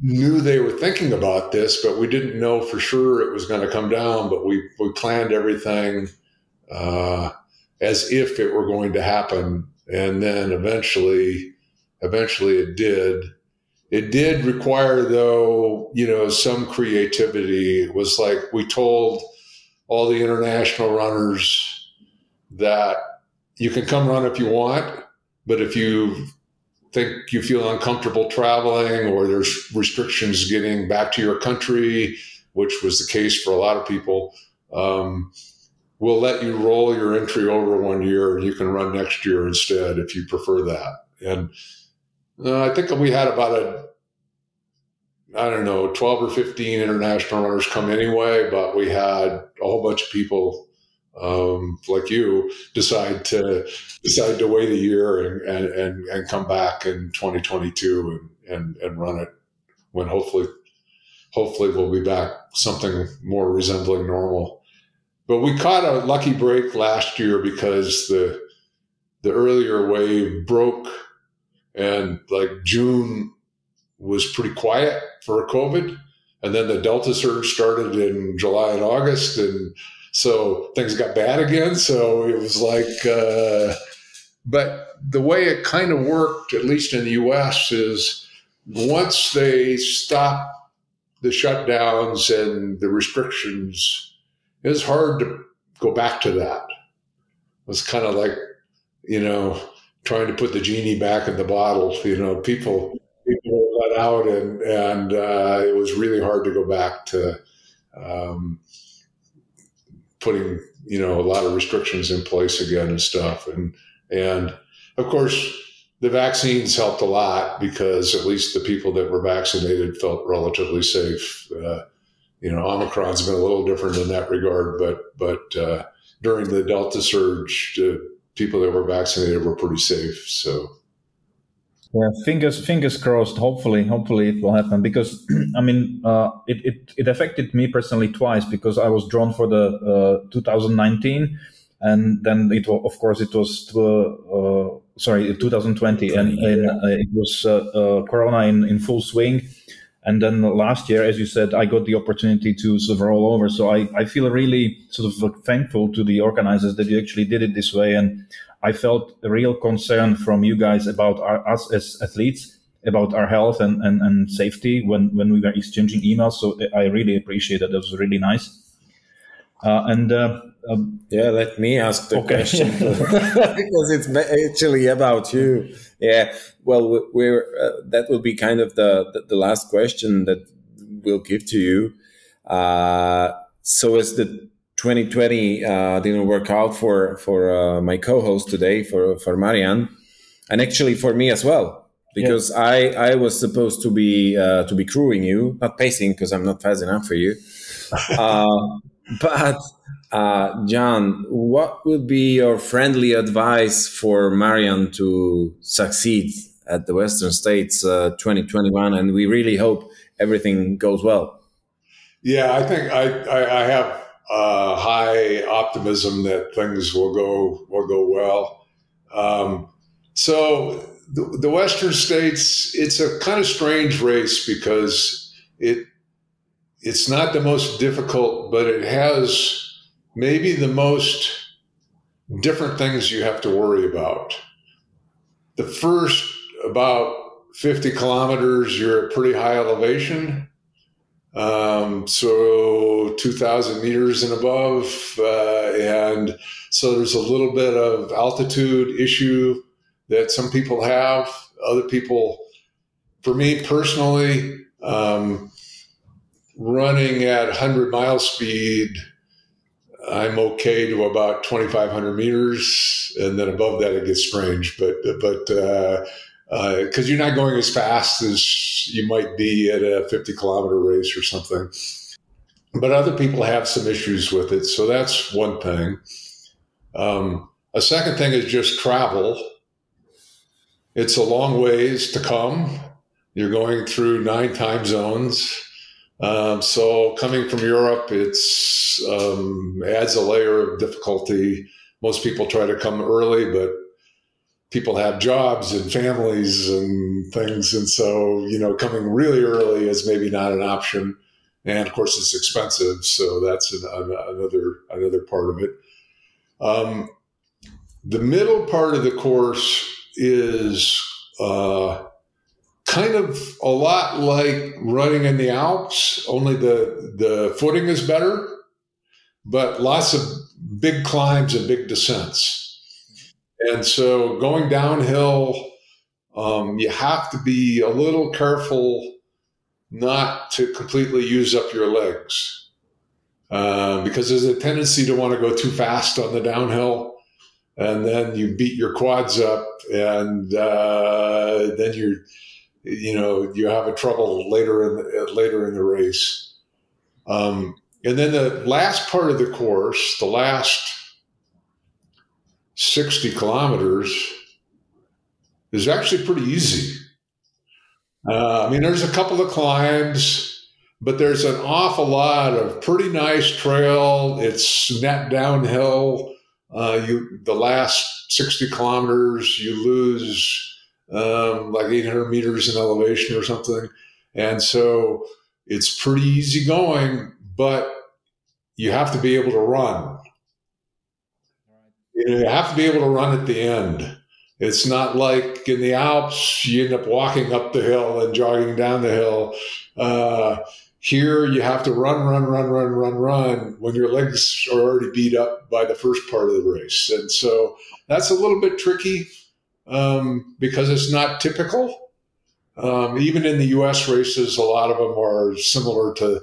knew they were thinking about this, but we didn't know for sure it was going to come down. But we, we planned everything. Uh, as if it were going to happen. And then eventually, eventually it did. It did require, though, you know, some creativity. It was like we told all the international runners that you can come run if you want, but if you think you feel uncomfortable traveling or there's restrictions getting back to your country, which was the case for a lot of people, um, we'll let you roll your entry over one year and you can run next year instead if you prefer that. And uh, I think we had about a, I don't know, 12 or 15 international runners come anyway, but we had a whole bunch of people um, like you decide to decide to wait a year and, and, and, come back in 2022 and, and, and run it when hopefully, hopefully we'll be back something more resembling normal. But we caught a lucky break last year because the the earlier wave broke and like June was pretty quiet for COVID. And then the Delta surge started in July and August. And so things got bad again. So it was like, uh, but the way it kind of worked, at least in the US, is once they stopped the shutdowns and the restrictions it was hard to go back to that. It was kind of like, you know, trying to put the genie back in the bottle. You know, people people let out, and and uh, it was really hard to go back to um, putting you know a lot of restrictions in place again and stuff. And and of course, the vaccines helped a lot because at least the people that were vaccinated felt relatively safe. Uh, you know, Omicron's been a little different in that regard, but but uh, during the Delta surge, uh, people that were vaccinated were pretty safe. So. Yeah, fingers fingers crossed. Hopefully, hopefully it will happen because I mean uh, it, it it affected me personally twice because I was drawn for the uh, 2019, and then it of course it was uh, sorry, 2020, and, and uh, it was Corona in, in full swing. And then last year, as you said, I got the opportunity to sort of roll over. So I, I feel really sort of thankful to the organizers that you actually did it this way. And I felt a real concern from you guys about our, us as athletes, about our health and, and, and safety when, when we were exchanging emails. So I really appreciate that. That was really nice. Uh, and uh, um, yeah, let me ask the okay. question because it's actually about you. Yeah, well, we're uh, that will be kind of the, the, the last question that we'll give to you. Uh, so as the 2020 uh, didn't work out for for uh, my co-host today for for Marian, and actually for me as well because yeah. I I was supposed to be uh, to be crewing you, not pacing because I'm not fast enough for you. but uh, John, what would be your friendly advice for Marian to succeed at the Western States uh, 2021? And we really hope everything goes well. Yeah, I think I, I, I have uh, high optimism that things will go will go well. Um, so the, the Western States, it's a kind of strange race because it it's not the most difficult, but it has maybe the most different things you have to worry about. The first about 50 kilometers, you're at pretty high elevation. Um, so 2,000 meters and above. Uh, and so there's a little bit of altitude issue that some people have. Other people, for me personally, um, running at 100 mile speed, I'm okay to about 2,500 meters, and then above that it gets strange. But but because uh, uh, you're not going as fast as you might be at a 50 kilometer race or something. But other people have some issues with it, so that's one thing. Um, a second thing is just travel. It's a long ways to come. You're going through nine time zones um, so coming from Europe, it's um, adds a layer of difficulty. Most people try to come early, but people have jobs and families and things, and so you know coming really early is maybe not an option. And of course, it's expensive, so that's an, another another part of it. Um, the middle part of the course is uh, kind of a lot like running in the Alps, only the, the footing is better, but lots of big climbs and big descents. And so going downhill, um, you have to be a little careful not to completely use up your legs. Uh, because there's a tendency to want to go too fast on the downhill, and then you beat your quads up, and uh, then you're you know you have a trouble later in the, later in the race. Um, and then the last part of the course, the last sixty kilometers, is actually pretty easy. Uh, I mean, there's a couple of climbs, but there's an awful lot of pretty nice trail. It's net downhill. Uh, you the last sixty kilometers, you lose um, like 800 meters in elevation or something. And so it's pretty easy going, but you have to be able to run. You, have to be able to run at the end. It's not like in the Alps, you end up walking up the hill and jogging down the hill. Uh, here, you have to run, run, run, run, run, run when your legs are already beat up by the first part of the race. And so that's a little bit tricky um, because it's not typical. Um, even in the U.S. races, a lot of them are similar to,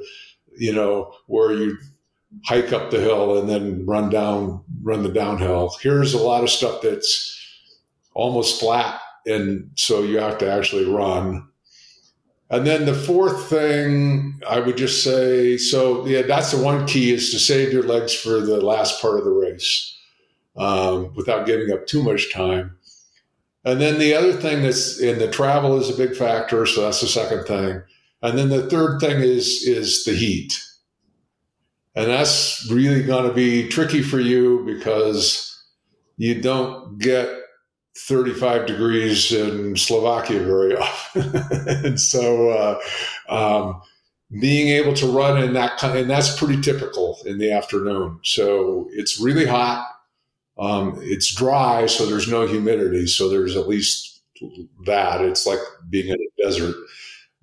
you know, where you hike up the hill and then run down, run the downhill. Here's a lot of stuff that's almost flat, and so you have to actually run. And then the fourth thing I would just say, so yeah, that's the one key is to save your legs for the last part of the race um, without giving up too much time. And then the other thing that's in the travel is a big factor, so that's the second thing. And then the third thing is is the heat. And that's really going to be tricky for you because you don't get 35 degrees in Slovakia very often. and so, uh, um, being able to run in that and that's pretty typical in the afternoon. So it's really hot. Um, it's dry, so there's no humidity. So there's at least that. It's like being in a desert,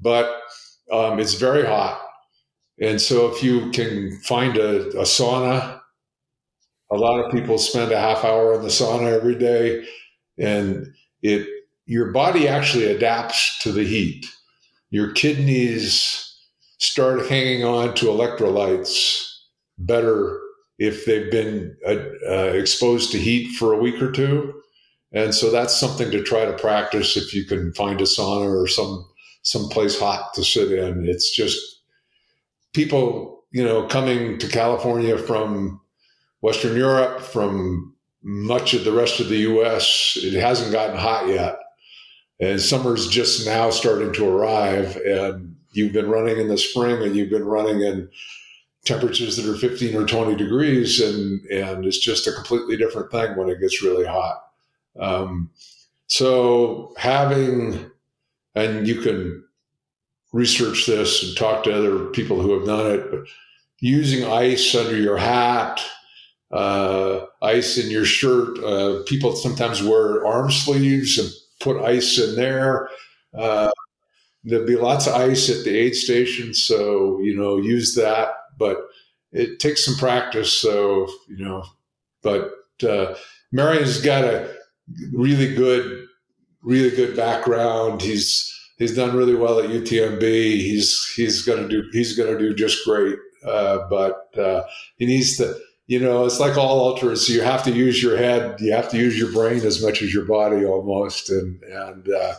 but um, it's very hot. And so if you can find a, a sauna, a lot of people spend a half hour in the sauna every day, and it your body actually adapts to the heat. Your kidneys start hanging on to electrolytes better if they've been uh, uh, exposed to heat for a week or two. And so that's something to try to practice if you can find a sauna or some some place hot to sit in. It's just people, you know, coming to California from Western Europe, from much of the rest of the US, it hasn't gotten hot yet. And summer's just now starting to arrive. And you've been running in the spring and you've been running in temperatures that are 15 or 20 degrees and and it's just a completely different thing when it gets really hot um, so having and you can research this and talk to other people who have done it but using ice under your hat uh, ice in your shirt uh, people sometimes wear arm sleeves and put ice in there uh, there'll be lots of ice at the aid station, so you know use that. But it takes some practice, so you know. But uh, Marian's got a really good, really good background. He's he's done really well at UTMB. He's he's gonna do he's gonna do just great. Uh, but uh, he needs to. You know, it's like all ultras. You have to use your head. You have to use your brain as much as your body, almost. And and uh,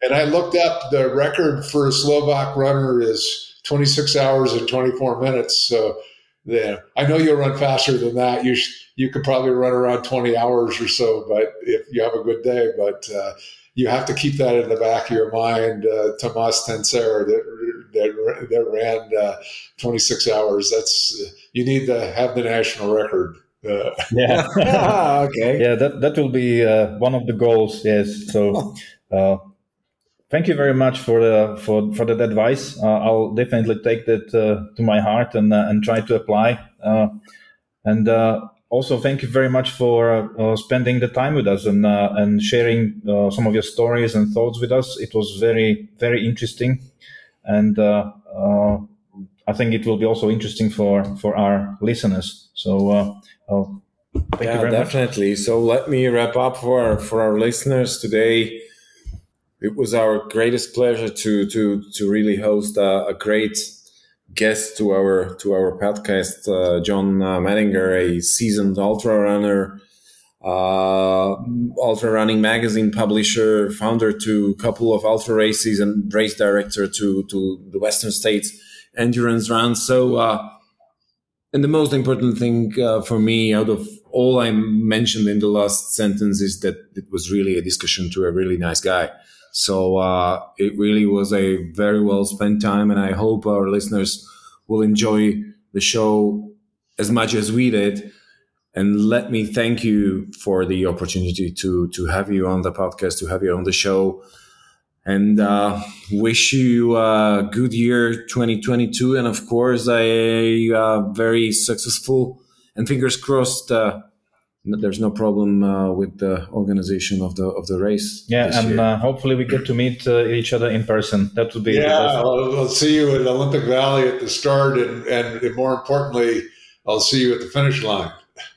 and I looked up the record for a Slovak runner is 26 hours and 24 minutes. So yeah, I know you'll run faster than that. You sh- you could probably run around 20 hours or so, but if you have a good day, but uh, you have to keep that in the back of your mind. Uh, Tomas Tencer that that, that ran uh, 26 hours. That's you need to have the national record. Uh, yeah. okay. Yeah, that that will be uh, one of the goals. Yes. So. Uh, thank you very much for the for for that advice. Uh, I'll definitely take that uh, to my heart and uh, and try to apply. Uh, and uh, also, thank you very much for uh, spending the time with us and and sharing some of your stories and thoughts with us. It was very very interesting, and I think it will be also interesting for for our listeners. So. yeah, definitely. Much. So let me wrap up for for our listeners today it was our greatest pleasure to to to really host a, a great guest to our to our podcast, uh, John uh, Medinger, a seasoned ultra runner, uh, ultra running magazine publisher, founder to a couple of ultra races, and race director to to the Western States endurance runs. So, uh, and the most important thing uh, for me, out of all I mentioned in the last sentence, is that it was really a discussion to a really nice guy. So uh, it really was a very well spent time, and I hope our listeners will enjoy the show as much as we did. And let me thank you for the opportunity to to have you on the podcast, to have you on the show, and uh, wish you a good year 2022, and of course a, a very successful and fingers crossed uh, there's no problem uh, with the organization of the of the race. Yeah, and uh, hopefully we get to meet uh, each other in person. That would be yeah. I'll, I'll, see you at Olympic Valley at the start, and, and more importantly, I'll see you at the finish line.